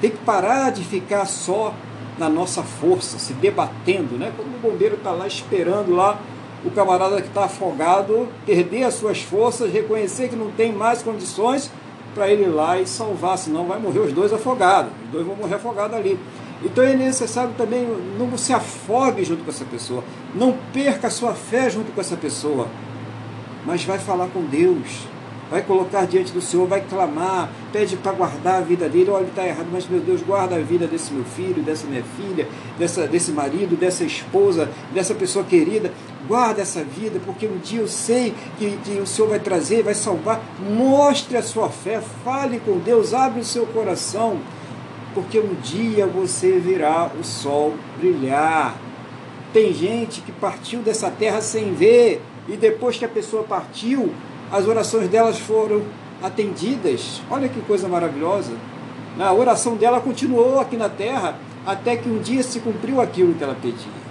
tem que parar de ficar só na nossa força, se debatendo, né? Quando o bombeiro está lá esperando lá, o camarada que está afogado perder as suas forças, reconhecer que não tem mais condições para ele ir lá e salvar, senão vai morrer os dois afogados. Os dois vão morrer afogados ali. Então é necessário também não se afogue junto com essa pessoa, não perca a sua fé junto com essa pessoa, mas vai falar com Deus, vai colocar diante do Senhor, vai clamar, pede para guardar a vida dele. Olha, ele está errado, mas meu Deus, guarda a vida desse meu filho, dessa minha filha, dessa, desse marido, dessa esposa, dessa pessoa querida. Guarda essa vida, porque um dia eu sei que, que o Senhor vai trazer, vai salvar. Mostre a sua fé, fale com Deus, abre o seu coração porque um dia você verá o sol brilhar. Tem gente que partiu dessa terra sem ver, e depois que a pessoa partiu, as orações delas foram atendidas. Olha que coisa maravilhosa. A oração dela continuou aqui na terra até que um dia se cumpriu aquilo que ela pedia.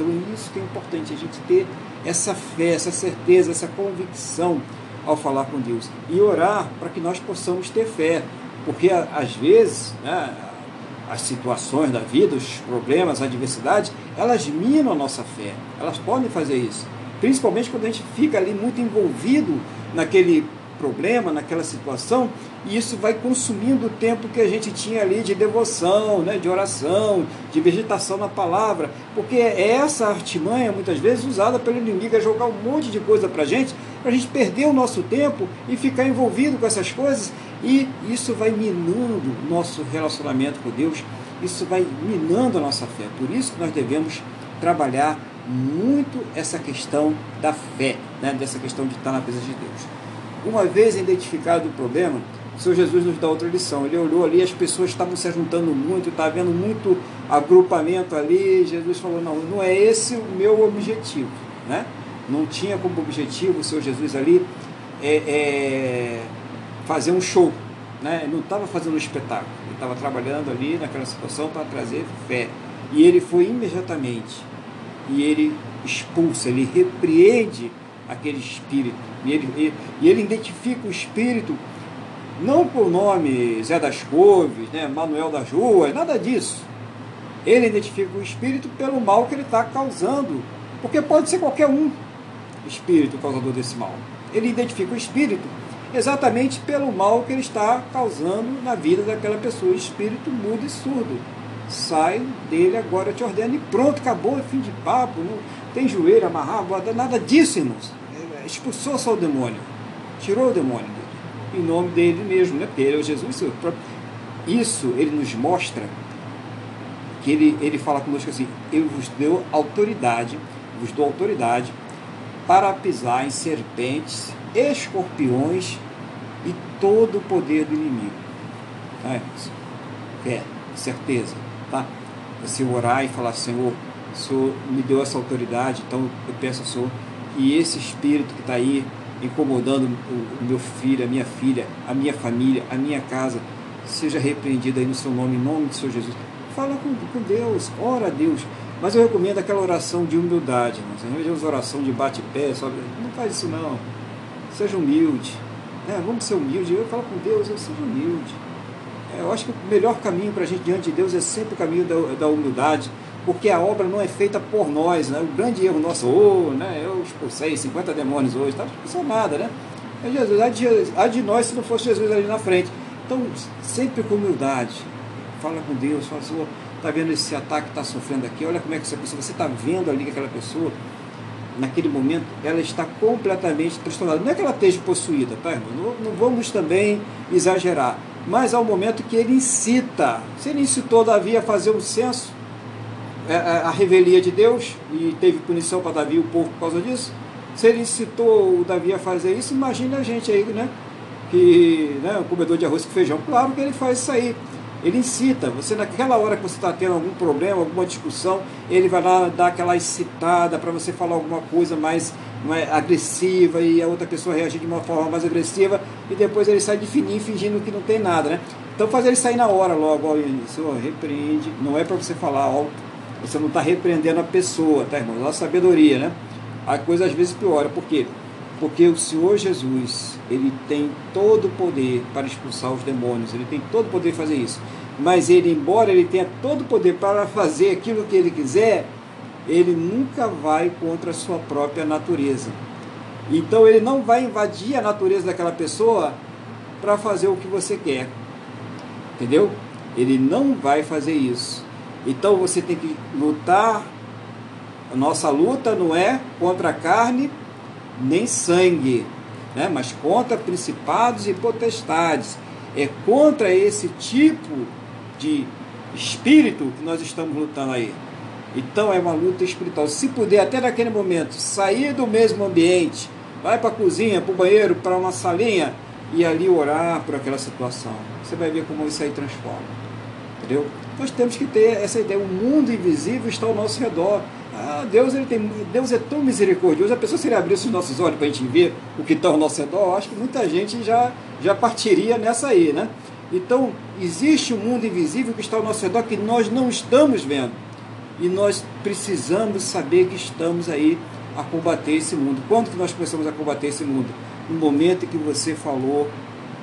Então é isso que é importante, a gente ter essa fé, essa certeza, essa convicção ao falar com Deus e orar para que nós possamos ter fé. Porque às vezes né, as situações da vida, os problemas, a adversidade, elas minam a nossa fé. Elas podem fazer isso. Principalmente quando a gente fica ali muito envolvido naquele problema, naquela situação, e isso vai consumindo o tempo que a gente tinha ali de devoção, né, de oração, de meditação na palavra, porque é essa artimanha, muitas vezes, usada pelo inimigo, é jogar um monte de coisa para a gente, para a gente perder o nosso tempo e ficar envolvido com essas coisas e isso vai minando o nosso relacionamento com Deus, isso vai minando a nossa fé. Por isso que nós devemos trabalhar muito essa questão da fé, né? dessa questão de estar na presença de Deus. Uma vez identificado o problema, o Senhor Jesus nos dá outra lição. Ele olhou ali, as pessoas estavam se juntando muito, estava vendo muito agrupamento ali. Jesus falou: Não, não é esse o meu objetivo. Né? Não tinha como objetivo o Senhor Jesus ali é, é fazer um show. Né? Ele não estava fazendo um espetáculo, ele estava trabalhando ali naquela situação para trazer fé. E ele foi imediatamente, e ele expulsa, ele repreende aquele espírito. E ele, e, e ele identifica o espírito não por nome Zé das Couves, né, Manuel das Ruas, nada disso. Ele identifica o espírito pelo mal que ele está causando. Porque pode ser qualquer um espírito causador desse mal. Ele identifica o espírito exatamente pelo mal que ele está causando na vida daquela pessoa. O espírito mudo e surdo. Sai dele agora, te ordeno, e pronto, acabou, é fim de papo, não tem joelho, amarrar, nada disso, irmãos. É, expulsou só o demônio, tirou o demônio dele, em nome dele mesmo, né? porque ele é o Jesus. Isso ele nos mostra que ele, ele fala conosco assim: Eu vos dou autoridade, vos dou autoridade para pisar em serpentes, escorpiões e todo o poder do inimigo. Tá, Fé, certeza. Tá? Você orar e falar, Senhor, o Senhor me deu essa autoridade, então eu peço ao Senhor que esse espírito que está aí incomodando o meu filho, a minha filha, a minha família, a minha casa, seja repreendido aí no seu nome, em nome do Senhor Jesus. Fala com, com Deus, ora a Deus. Mas eu recomendo aquela oração de humildade. Ao invés de oração de bate-pé? Não faz isso não. Seja humilde. É, vamos ser humilde. Eu falo com Deus, eu seja humilde. É, eu acho que o melhor caminho para a gente diante de Deus é sempre o caminho da, da humildade, porque a obra não é feita por nós. Né? O grande erro nosso, oh, né? eu expulsei 50 demônios hoje, tá? não nada, né? É Jesus, há de, há de nós se não fosse Jesus ali na frente. Então, sempre com humildade. Fala com Deus, fala, Senhor, está vendo esse ataque que está sofrendo aqui, olha como é que essa pessoa, você está vendo ali que aquela pessoa, naquele momento, ela está completamente transtornada. Não é que ela esteja possuída, tá, irmão? Não, não vamos também exagerar. Mas há um momento que ele incita. Se ele incitou Davi a fazer um censo, a, é, é, a revelia de Deus, e teve punição para Davi o povo por causa disso, se ele incitou o Davi a fazer isso, imagina a gente aí, né? Que, né, o comedor de arroz com feijão, claro que ele faz isso aí. Ele incita, você naquela hora que você está tendo algum problema, alguma discussão, ele vai lá dar aquela incitada para você falar alguma coisa mais, mais agressiva e a outra pessoa reagir de uma forma mais agressiva e depois ele sai de fininho fingindo que não tem nada, né? Então faz ele sair na hora logo, ó, Senhor, repreende, não é para você falar alto, você não está repreendendo a pessoa, tá irmão? É a sabedoria, né? A coisa às vezes piora, por quê? Porque o Senhor Jesus, ele tem todo o poder para expulsar os demônios, ele tem todo o poder de fazer isso. Mas ele, embora ele tenha todo o poder para fazer aquilo que ele quiser, ele nunca vai contra a sua própria natureza. Então ele não vai invadir a natureza daquela pessoa para fazer o que você quer. Entendeu? Ele não vai fazer isso. Então você tem que lutar. A nossa luta não é contra a carne nem sangue, né? mas contra principados e potestades. É contra esse tipo de espírito que nós estamos lutando aí. Então é uma luta espiritual. Se puder, até naquele momento, sair do mesmo ambiente, vai para a cozinha, para o banheiro, para uma salinha e ali orar por aquela situação. Você vai ver como isso aí transforma. Entendeu? Nós temos que ter essa ideia. O mundo invisível está ao nosso redor. Ah, Deus, ele tem, Deus é tão misericordioso. A pessoa, se ele abrisse os nossos olhos para a gente ver o que está ao nosso redor, acho que muita gente já, já partiria nessa aí, né? Então, existe um mundo invisível que está ao nosso redor que nós não estamos vendo. E nós precisamos saber que estamos aí a combater esse mundo. Quando que nós começamos a combater esse mundo? No momento em que você falou,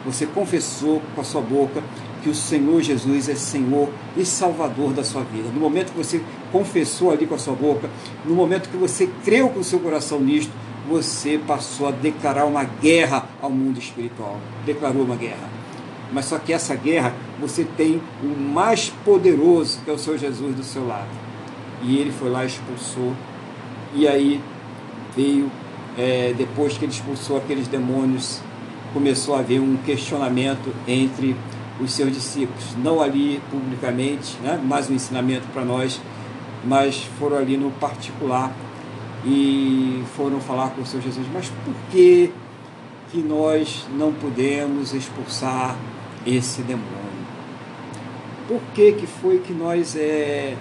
você confessou com a sua boca que o Senhor Jesus é Senhor e Salvador da sua vida. No momento que você confessou ali com a sua boca, no momento que você creu com o seu coração nisto, você passou a declarar uma guerra ao mundo espiritual. Declarou uma guerra. Mas só que essa guerra você tem o mais poderoso, que é o Senhor Jesus, do seu lado. E ele foi lá e expulsou. E aí veio, é, depois que ele expulsou aqueles demônios, começou a haver um questionamento entre os seus discípulos, não ali publicamente, né, mais um ensinamento para nós, mas foram ali no particular e foram falar com o Senhor Jesus, mas por que que nós não pudemos expulsar esse demônio? Por que, que foi que nós é,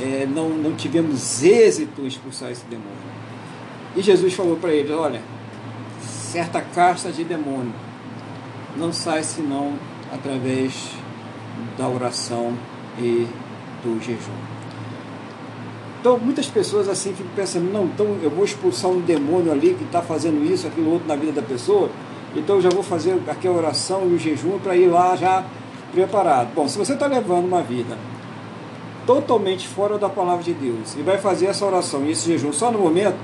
é, não, não tivemos êxito em expulsar esse demônio? E Jesus falou para eles: olha, certa casta de demônio não sai senão através da oração e do jejum. Então, muitas pessoas assim ficam pensando, não, então eu vou expulsar um demônio ali que está fazendo isso, aquilo outro na vida da pessoa, então eu já vou fazer aqui a oração e o jejum para ir lá já preparado. Bom, se você está levando uma vida totalmente fora da palavra de Deus e vai fazer essa oração e esse jejum só no momento,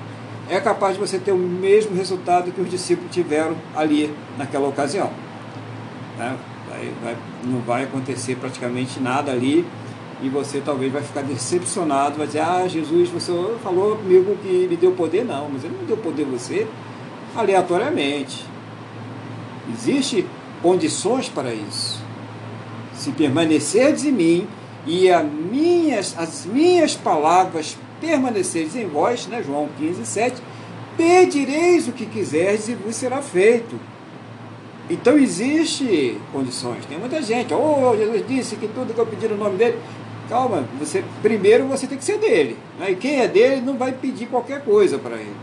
é capaz de você ter o mesmo resultado que os discípulos tiveram ali naquela ocasião. Né? Vai, vai, não vai acontecer praticamente nada ali e você talvez vai ficar decepcionado, vai dizer, ah, Jesus, você falou comigo que me deu poder, não, mas ele não deu poder a você aleatoriamente. Existem condições para isso. Se permanecerdes em mim e as minhas, as minhas palavras permanecerdes em vós, né, João 15, 7, pedireis o que quiserdes e vos será feito. Então existe condições. Tem muita gente, oh, Jesus disse que tudo que eu pedi no nome dele, Calma, você, primeiro você tem que ser dele. Né? E quem é dele não vai pedir qualquer coisa para ele.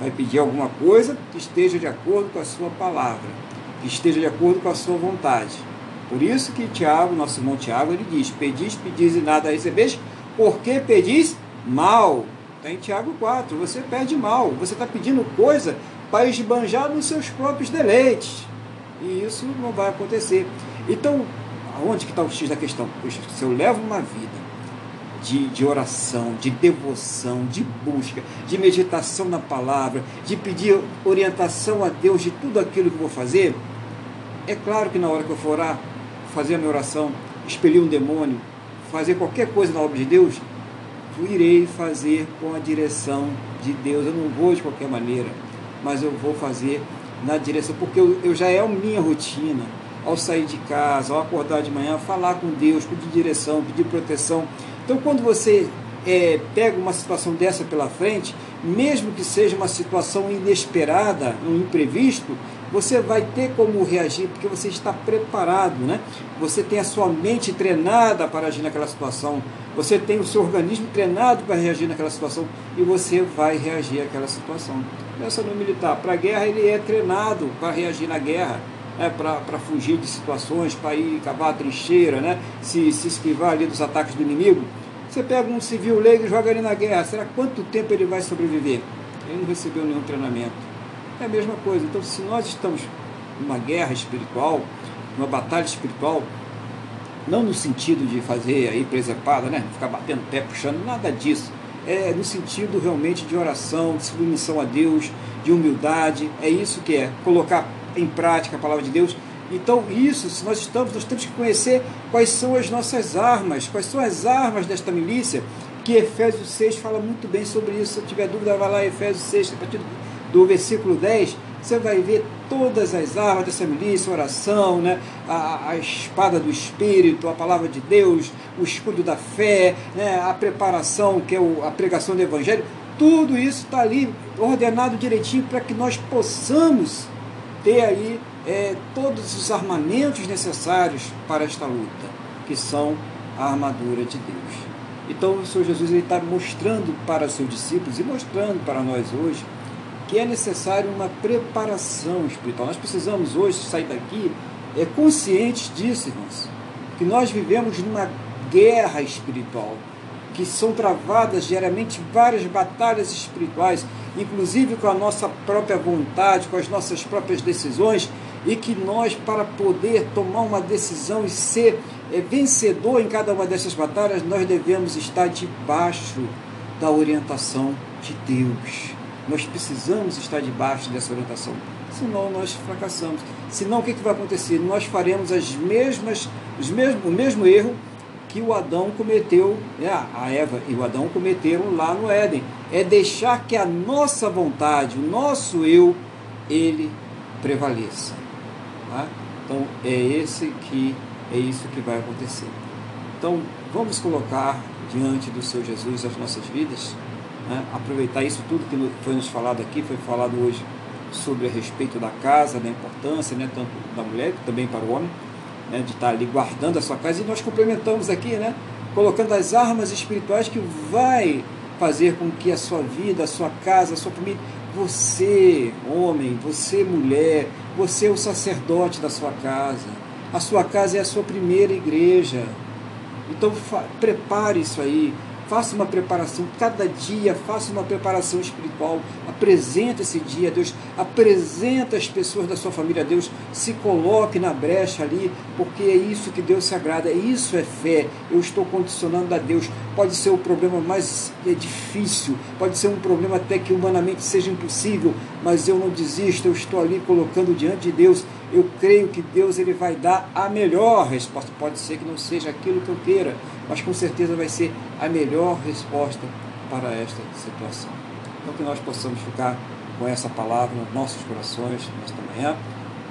Vai pedir alguma coisa que esteja de acordo com a sua palavra, que esteja de acordo com a sua vontade. Por isso que Tiago, nosso irmão Tiago, ele diz: Pedis, pedis e nada recebeis, porque pedis mal. Está em Tiago 4. Você pede mal. Você está pedindo coisa para esbanjar nos seus próprios deleites. E isso não vai acontecer. Então, Aonde que está o X da questão? Puxa, se eu levo uma vida de, de oração, de devoção, de busca, de meditação na palavra, de pedir orientação a Deus de tudo aquilo que vou fazer, é claro que na hora que eu for orar, fazer a minha oração, expelir um demônio, fazer qualquer coisa na obra de Deus, eu irei fazer com a direção de Deus. Eu não vou de qualquer maneira, mas eu vou fazer na direção, porque eu, eu já é a minha rotina ao sair de casa, ao acordar de manhã, falar com Deus, pedir direção, pedir proteção. Então, quando você é, pega uma situação dessa pela frente, mesmo que seja uma situação inesperada, um imprevisto, você vai ter como reagir, porque você está preparado, né? Você tem a sua mente treinada para agir naquela situação, você tem o seu organismo treinado para reagir naquela situação e você vai reagir àquela situação. Pensa no militar, para a guerra ele é treinado para reagir na guerra né, para fugir de situações, para ir cavar a trincheira, né, se, se esquivar ali dos ataques do inimigo. Você pega um civil leigo e joga ele na guerra. Será quanto tempo ele vai sobreviver? Ele não recebeu nenhum treinamento. É a mesma coisa. Então, se nós estamos numa guerra espiritual, numa batalha espiritual, não no sentido de fazer aí presepada, né? Ficar batendo pé, puxando, nada disso. É no sentido realmente de oração, de submissão a Deus, de humildade. É isso que é colocar em prática a palavra de Deus. Então, isso, se nós estamos, nós temos que conhecer quais são as nossas armas, quais são as armas desta milícia, que Efésios 6 fala muito bem sobre isso. Se tiver dúvida, vai lá Efésios 6, a partir do versículo 10, você vai ver todas as armas dessa milícia, oração, né? a, a espada do Espírito, a palavra de Deus, o escudo da fé, né? a preparação, que é o, a pregação do Evangelho, tudo isso está ali ordenado direitinho para que nós possamos ter aí é, todos os armamentos necessários para esta luta, que são a armadura de Deus. Então o Senhor Jesus está mostrando para os seus discípulos e mostrando para nós hoje que é necessário uma preparação espiritual. Nós precisamos hoje sair daqui é, conscientes disso, irmãos, que nós vivemos numa guerra espiritual, que são travadas diariamente várias batalhas espirituais inclusive com a nossa própria vontade, com as nossas próprias decisões, e que nós, para poder tomar uma decisão e ser é, vencedor em cada uma dessas batalhas, nós devemos estar debaixo da orientação de Deus. Nós precisamos estar debaixo dessa orientação, senão nós fracassamos. Senão o que, que vai acontecer? Nós faremos as mesmas, os mesmos, o mesmo erro que o Adão cometeu, né, a Eva e o Adão cometeram lá no Éden. É deixar que a nossa vontade, o nosso eu, ele prevaleça. Tá? Então é esse que é isso que vai acontecer. Então vamos colocar diante do Seu Jesus as nossas vidas, né? aproveitar isso tudo que foi nos falado aqui, foi falado hoje sobre a respeito da casa, da importância, né, tanto da mulher, também para o homem, né, de estar ali guardando a sua casa. E nós complementamos aqui, né, colocando as armas espirituais que vai fazer com que a sua vida, a sua casa, a sua família, você, homem, você, mulher, você é o sacerdote da sua casa. A sua casa é a sua primeira igreja. Então prepare isso aí, Faça uma preparação cada dia, faça uma preparação espiritual. Apresenta esse dia a Deus, apresenta as pessoas da sua família a Deus, se coloque na brecha ali, porque é isso que Deus se agrada, isso é fé. Eu estou condicionando a Deus. Pode ser o problema mais é difícil, pode ser um problema até que humanamente seja impossível, mas eu não desisto, eu estou ali colocando diante de Deus eu creio que Deus ele vai dar a melhor resposta. Pode ser que não seja aquilo que eu queira, mas com certeza vai ser a melhor resposta para esta situação. Então que nós possamos ficar com essa palavra nos nossos corações nesta manhã,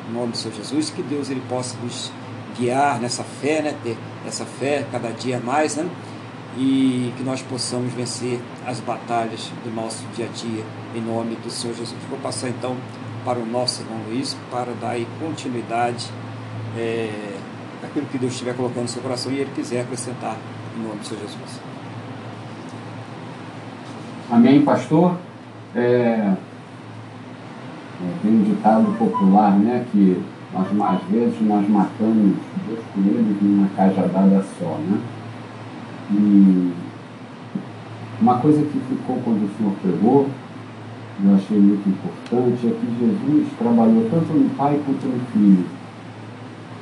em nome do Senhor Jesus, que Deus ele possa nos guiar nessa fé, né? ter essa fé cada dia mais, né? e que nós possamos vencer as batalhas do nosso dia a dia, em nome do Senhor Jesus. Vou passar então para o nosso irmão Luiz, para dar continuidade é, àquilo que Deus estiver colocando no seu coração e ele quiser acrescentar em nome do Senhor Jesus. Amém, pastor? É, é, tem um ditado popular, né, que nós, às vezes nós matamos dois coelhos numa cajadada só, né? E uma coisa que ficou quando o senhor pregou eu achei muito importante é que Jesus trabalhou tanto no Pai quanto no Filho.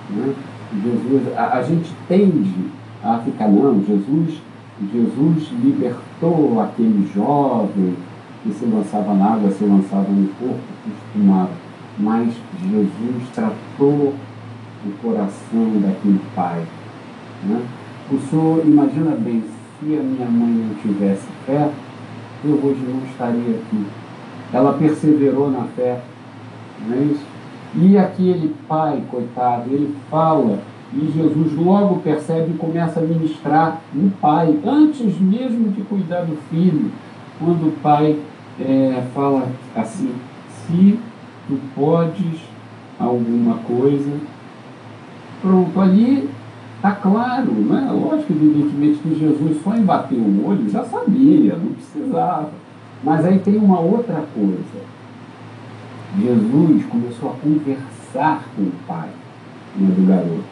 Né? Jesus, a, a, gente tende a ficar, não, Jesus, Jesus libertou aquele jovem que se lançava na água, se lançava no corpo, costumava. Mas Jesus tratou o coração daquele pai. Né? O senhor imagina bem, se a minha mãe não tivesse fé, eu hoje não estaria aqui ela perseverou na fé. Não é isso? E aquele pai, coitado, ele fala, e Jesus logo percebe e começa a ministrar no pai, antes mesmo de cuidar do filho, quando o pai é, fala assim: se tu podes alguma coisa, pronto, ali está claro, né? Lógico, evidentemente, que Jesus só embateu o olho, já sabia, não precisava. Mas aí tem uma outra coisa. Jesus começou a conversar com o pai né, do garoto.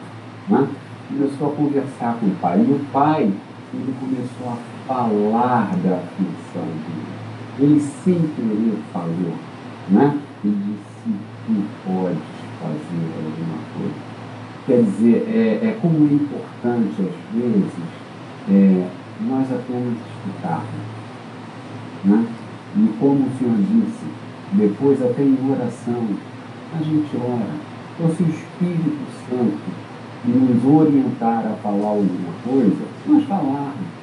Né? Começou a conversar com o pai. E o pai, ele começou a falar da aflição dele. Ele sempre ele falou. Né? Ele disse, tu podes fazer alguma coisa. Quer dizer, é, é como é importante, às vezes, é, nós apenas escutarmos. Né? E como o Senhor disse, depois até em oração, a gente ora. Então, se o Espírito Santo nos orientar a falar alguma coisa, nós falarmos.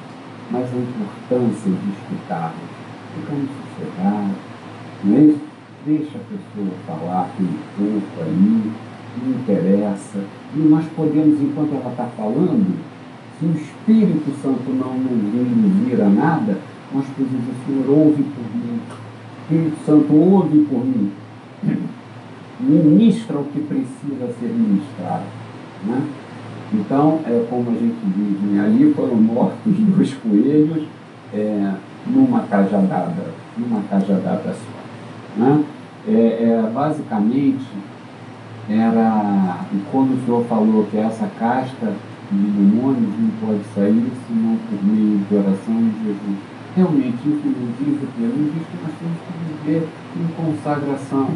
Mas a importância de escutarmos. Ficamos sossegados, não é isso? Deixa a pessoa falar com um pouco ali, não interessa. E nós podemos, enquanto ela está falando, se o Espírito Santo não nos induzir a nada, nós pedimos, Senhor, ouve por mim. Espírito Santo, ouve por mim. Ministra o que precisa ser ministrado. Né? Então, é como a gente diz, né? ali foram mortos dois coelhos é, numa cajadada, numa cajadada só. Né? É, é, basicamente, era, quando o Senhor falou que essa casta de demônios não pode sair senão por meio de oração de Jesus realmente isso nos diz o que? Nos diz que nós temos que viver em consagração,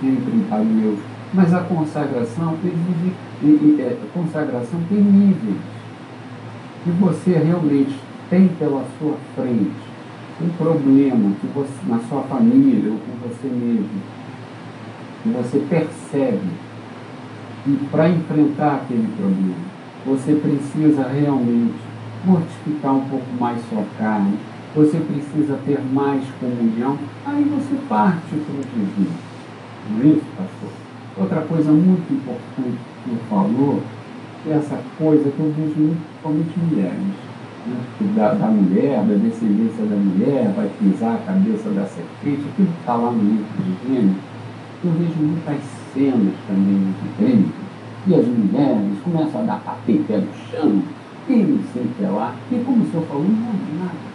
sempre Pai meu. Mas a consagração exige, é, a consagração tem níveis. E você realmente tem pela sua frente um problema que você, na sua família ou com você mesmo, que você percebe que para enfrentar aquele problema, você precisa realmente mortificar um pouco mais sua carne, você precisa ter mais comunhão, aí você parte para o Jesus. Não é isso, pastor? Outra coisa muito importante que ele falou é essa coisa que eu vejo principalmente mulheres. Né? Da, da mulher, da descendência da mulher, vai pisar a cabeça da serpente, aquilo que está lá no livro de Gênesis, Eu vejo muitas cenas também de igreja e as mulheres começam a dar pé no chão, e não sei o que lá. E como o senhor falou, não é nada.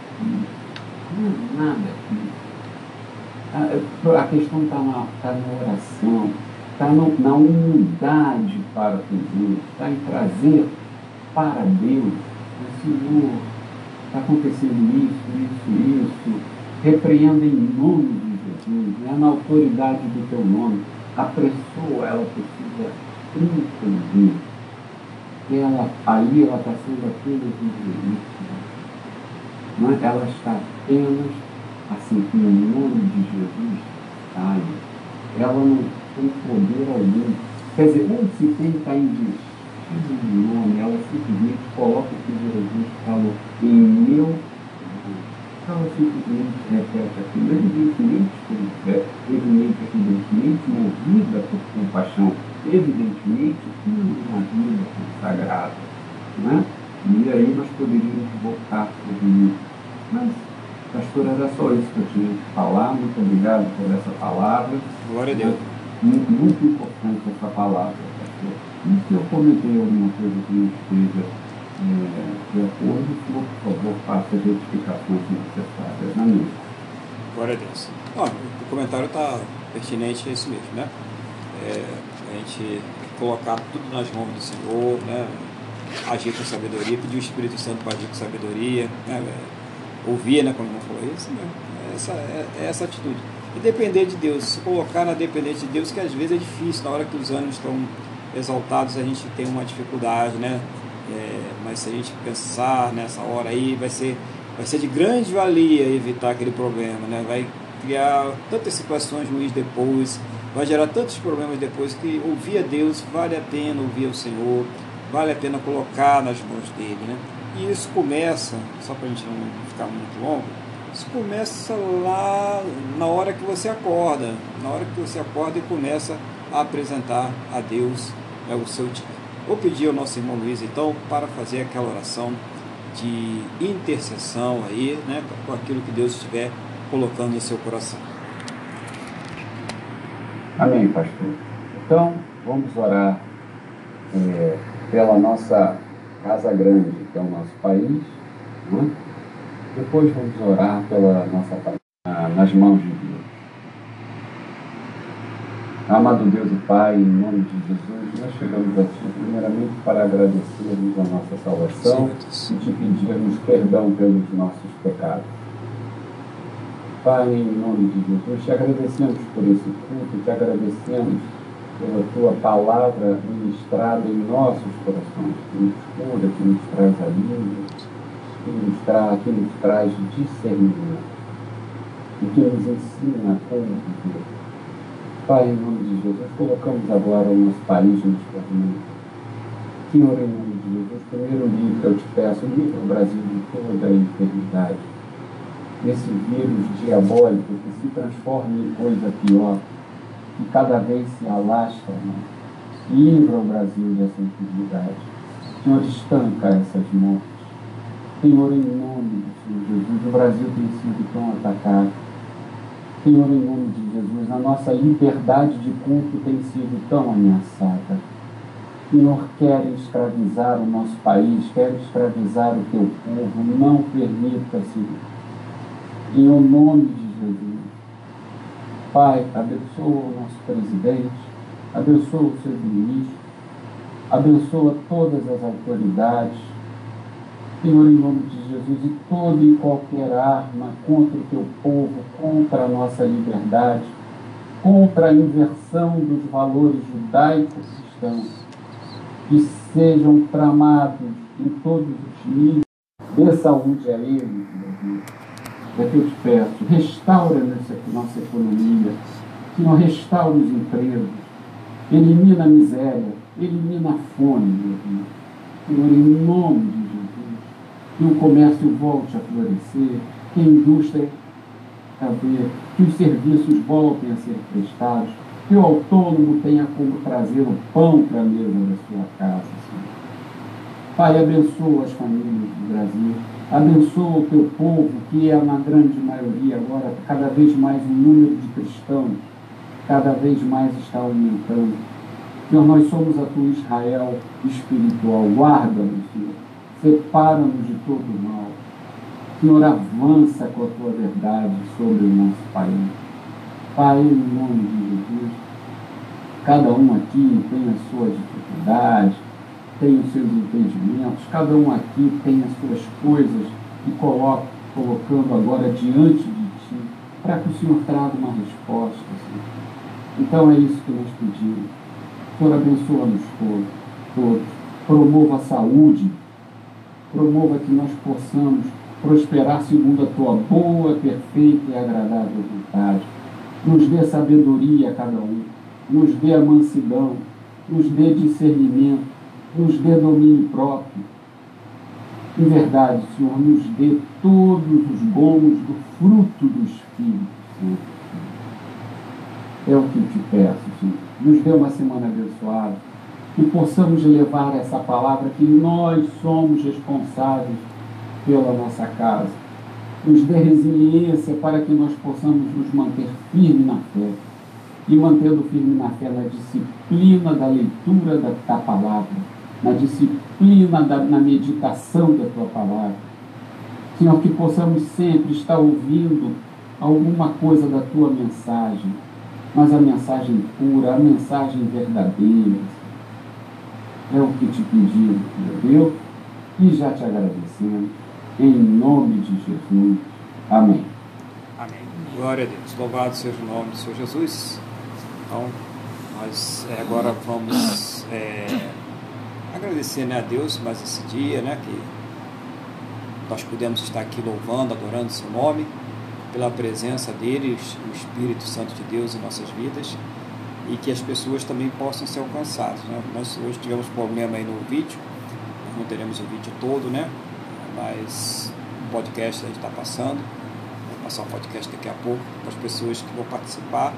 Não é nada aqui. A, questão está na, tá na oração, está na humildade para pedir, está em trazer para Deus. Senhor, está acontecendo isso, isso, isso. Repreenda em nome de Jesus, é na autoridade do teu nome. A pessoa, ela precisa entender ela, aí ela está sendo apenas injuríssima. Não é? Ela está apenas, assim, que no nome de Jesus, sai. Ela não tem poder algum. Quer dizer, onde se está investido no nome, ela simplesmente coloca o que Jesus falou em meu ela simplesmente repete aquilo, evidentemente com fé, evidentemente movida por compaixão, evidentemente com uma vida consagrada. Né? E aí nós poderíamos voltar sobre isso. Mas, pastor, era só isso que eu tinha que falar. Muito obrigado por essa palavra. Glória a Deus. Muito, muito importante essa palavra, pastor. E se eu comentei alguma coisa que não esteja é, de acordo, por favor, faça as retificações necessárias na minha. Glória a Deus. Ó, o comentário está pertinente, é isso mesmo, né? É, a gente colocar tudo nas mãos do Senhor, né? Agir com sabedoria, pedir o Espírito Santo para agir com sabedoria, né? É, ouvir, né? como falou isso, né? essa, é, é essa atitude. E depender de Deus, se colocar na dependência de Deus, que às vezes é difícil, na hora que os ânimos estão exaltados, a gente tem uma dificuldade, né? É, mas se a gente pensar nessa hora aí, vai ser, vai ser de grande valia evitar aquele problema, né? Vai criar tantas situações ruins depois, vai gerar tantos problemas depois que ouvir a Deus vale a pena ouvir o Senhor, vale a pena colocar nas mãos dele, né? E isso começa, só para a gente não ficar muito longo, isso começa lá na hora que você acorda, na hora que você acorda e começa a apresentar a Deus é o seu dia. Vou pedir ao nosso irmão Luiz, então, para fazer aquela oração de intercessão aí, né, com aquilo que Deus estiver colocando no seu coração. Amém, pastor. Então, vamos orar é, pela nossa Casa Grande, que é o nosso país. Né? Depois vamos orar pela nossa nas mãos de Deus. Amado Deus e Pai, em nome de Jesus, nós chegamos a Ti primeiramente para agradecermos a nossa salvação e te pedirmos perdão pelos nossos pecados. Pai, em nome de Jesus, te agradecemos por esse culto, te agradecemos pela Tua palavra ministrada em nossos corações, que nos cura, que nos traz alívio, que nos, tra que nos traz discernimento e que nos ensina como viver Pai, em nome de Jesus, colocamos agora o nosso país nos tuas. Senhor, em nome de Jesus, primeiro livro eu te peço, livre o Brasil de toda a enfermidade, desse vírus diabólico que se transforma em coisa pior, que cada vez se alastra, né? livra o Brasil dessa enfermidade. Senhor, estanca essas mortes. Senhor, em nome do Senhor Jesus, o Brasil tem sido tão atacado Senhor, em nome de Jesus, a nossa liberdade de culto tem sido tão ameaçada. Senhor, quer escravizar o nosso país, quer escravizar o teu povo, não permita, Senhor. Em o nome de Jesus. Pai, abençoa o nosso presidente, abençoa o seu ministro, abençoa todas as autoridades, Senhor, em nome de Jesus, e toda e qualquer arma contra o teu povo, contra a nossa liberdade, contra a inversão dos valores judaicos cristãos, que sejam tramados em todos os níveis, dê saúde a eles, meu Deus. É que eu te peço, restaura nossa, nossa economia, Senhor, restaura os empregos, elimina a miséria, elimina a fome, meu Deus. Senhor, em nome de que o comércio volte a florescer, que a indústria haver, que os serviços voltem a ser prestados, que o autônomo tenha como trazer o pão para a mesa da sua casa. Senhor. Pai, abençoa as famílias do Brasil, abençoa o teu povo, que é na grande maioria agora, cada vez mais um número de cristãos, cada vez mais está aumentando. Senhor, nós somos a tua Israel espiritual. Guarda-nos, Senhor. Separa-nos de todo mal. Senhor, avança com a tua verdade sobre o nosso país. Pai, em nome de Jesus, cada um aqui tem as suas dificuldades, tem os seus entendimentos, cada um aqui tem as suas coisas e coloca, colocando agora diante de Ti, para que o Senhor traga uma resposta, Senhor. Então é isso que nós pedimos. Senhor, abençoa-nos todos, todos. Promova a saúde, promova que nós possamos prosperar segundo a Tua boa, perfeita e agradável vontade. Nos dê sabedoria a cada um, nos dê a mansidão, nos dê discernimento, nos dê domínio próprio. Em verdade, Senhor, nos dê todos os bons do fruto do Espírito. É o que te peço, Senhor. Nos dê uma semana abençoada. Que possamos levar essa palavra que nós somos responsáveis pela nossa casa. Nos dê resiliência para que nós possamos nos manter firmes na fé. E mantendo firme na fé na disciplina da leitura da, da palavra na disciplina, da, na meditação da tua palavra. Senhor, que possamos sempre estar ouvindo alguma coisa da tua mensagem, mas a mensagem pura, a mensagem verdadeira. É o que te pedimos, meu Deus, e já te agradecemos. Em nome de Jesus. Amém. Amém. Glória a Deus. Louvado seja o nome do Senhor Jesus. Então, nós é, agora vamos. É, agradecer né, a Deus mais esse dia, né, que nós pudemos estar aqui louvando, adorando seu nome, pela presença dele, o Espírito Santo de Deus em nossas vidas e que as pessoas também possam ser alcançadas. Né? Nós hoje tivemos problema aí no vídeo, não teremos o vídeo todo, né? mas o podcast a gente está passando, vou passar o podcast daqui a pouco para as pessoas que vão participar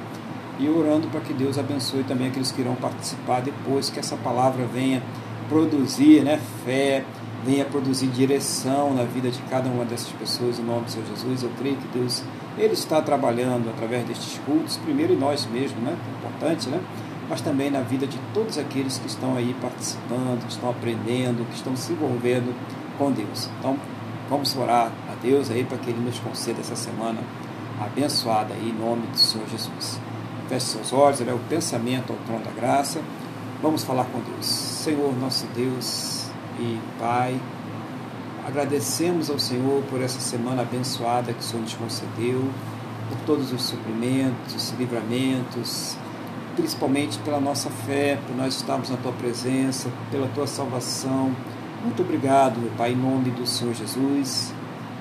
e orando para que Deus abençoe também aqueles que irão participar depois que essa palavra venha produzir né, fé, venha produzir direção na vida de cada uma dessas pessoas, em nome do Senhor Jesus. Eu creio que Deus ele está trabalhando através destes cultos, primeiro em nós mesmos, né? É importante, né? Mas também na vida de todos aqueles que estão aí participando, que estão aprendendo, que estão se envolvendo com Deus. Então, vamos orar a Deus aí para que Ele nos conceda essa semana abençoada aí, em nome do Senhor Jesus. Feche seus olhos, é o pensamento ao trono da graça. Vamos falar com Deus. Senhor, nosso Deus e Pai, agradecemos ao Senhor por essa semana abençoada que o Senhor nos concedeu, por todos os suprimentos, livramentos, principalmente pela nossa fé, por nós estarmos na Tua presença, pela Tua salvação. Muito obrigado, meu Pai, em nome do Senhor Jesus.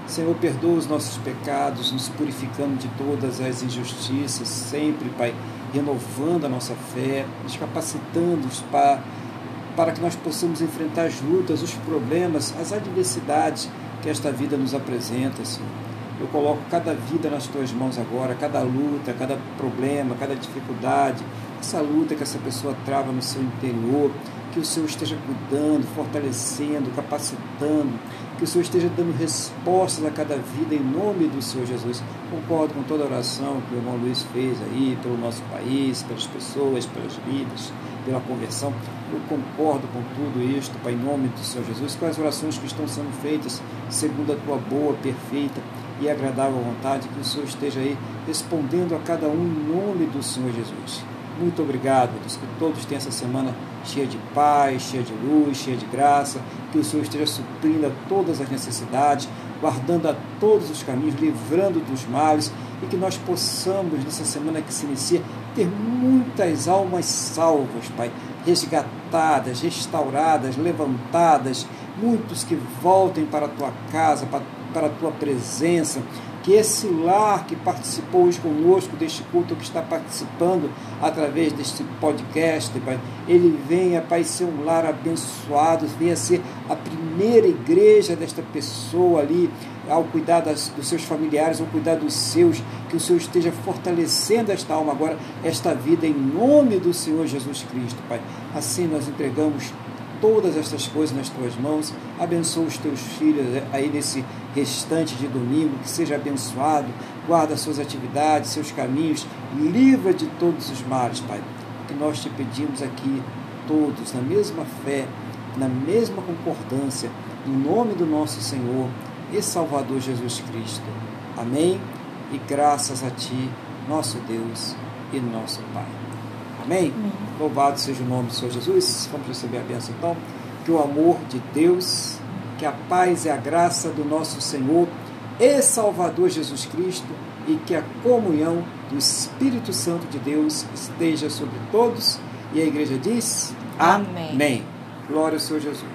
Senhor, perdoa os nossos pecados, nos purificando de todas as injustiças, sempre, Pai, renovando a nossa fé, nos capacitando para, para que nós possamos enfrentar as lutas, os problemas, as adversidades que esta vida nos apresenta, Senhor. Eu coloco cada vida nas tuas mãos agora, cada luta, cada problema, cada dificuldade, essa luta que essa pessoa trava no seu interior, que o Senhor esteja cuidando, fortalecendo, capacitando, que o Senhor esteja dando respostas a cada vida em nome do Senhor Jesus. Concordo com toda a oração que o irmão Luiz fez aí pelo nosso país, pelas pessoas, pelas vidas, pela conversão. Eu concordo com tudo isto, Pai, em nome do Senhor Jesus, com as orações que estão sendo feitas segundo a tua boa, perfeita e agradável vontade, que o Senhor esteja aí respondendo a cada um em nome do Senhor Jesus. Muito obrigado, Deus, que todos tenham essa semana cheia de paz, cheia de luz, cheia de graça, que o Senhor esteja suprindo todas as necessidades, guardando a todos os caminhos, livrando dos males. E que nós possamos, nessa semana que se inicia, ter muitas almas salvas, Pai, resgatadas, restauradas, levantadas, muitos que voltem para a tua casa, para, para a tua presença, que esse lar que participou hoje conosco deste culto, que está participando através deste podcast, Pai, ele venha, Pai, ser um lar abençoado, venha ser a primeira igreja desta pessoa ali, ao cuidar das, dos seus familiares, ao cuidar dos seus, que o Senhor esteja fortalecendo esta alma agora, esta vida, em nome do Senhor Jesus Cristo, Pai. Assim nós entregamos todas estas coisas nas tuas mãos. Abençoa os teus filhos aí nesse restante de domingo, que seja abençoado, guarda suas atividades, seus caminhos, livra de todos os males, Pai. Que nós te pedimos aqui, todos, na mesma fé, na mesma concordância, no nome do nosso Senhor e Salvador Jesus Cristo. Amém? E graças a Ti, nosso Deus e nosso Pai. Amém? Amém? Louvado seja o nome do Senhor Jesus. Vamos receber a bênção então. Que o amor de Deus, que a paz e a graça do nosso Senhor e Salvador Jesus Cristo e que a comunhão do Espírito Santo de Deus esteja sobre todos. E a igreja diz: Amém. Amém. Glória ao Senhor Jesus.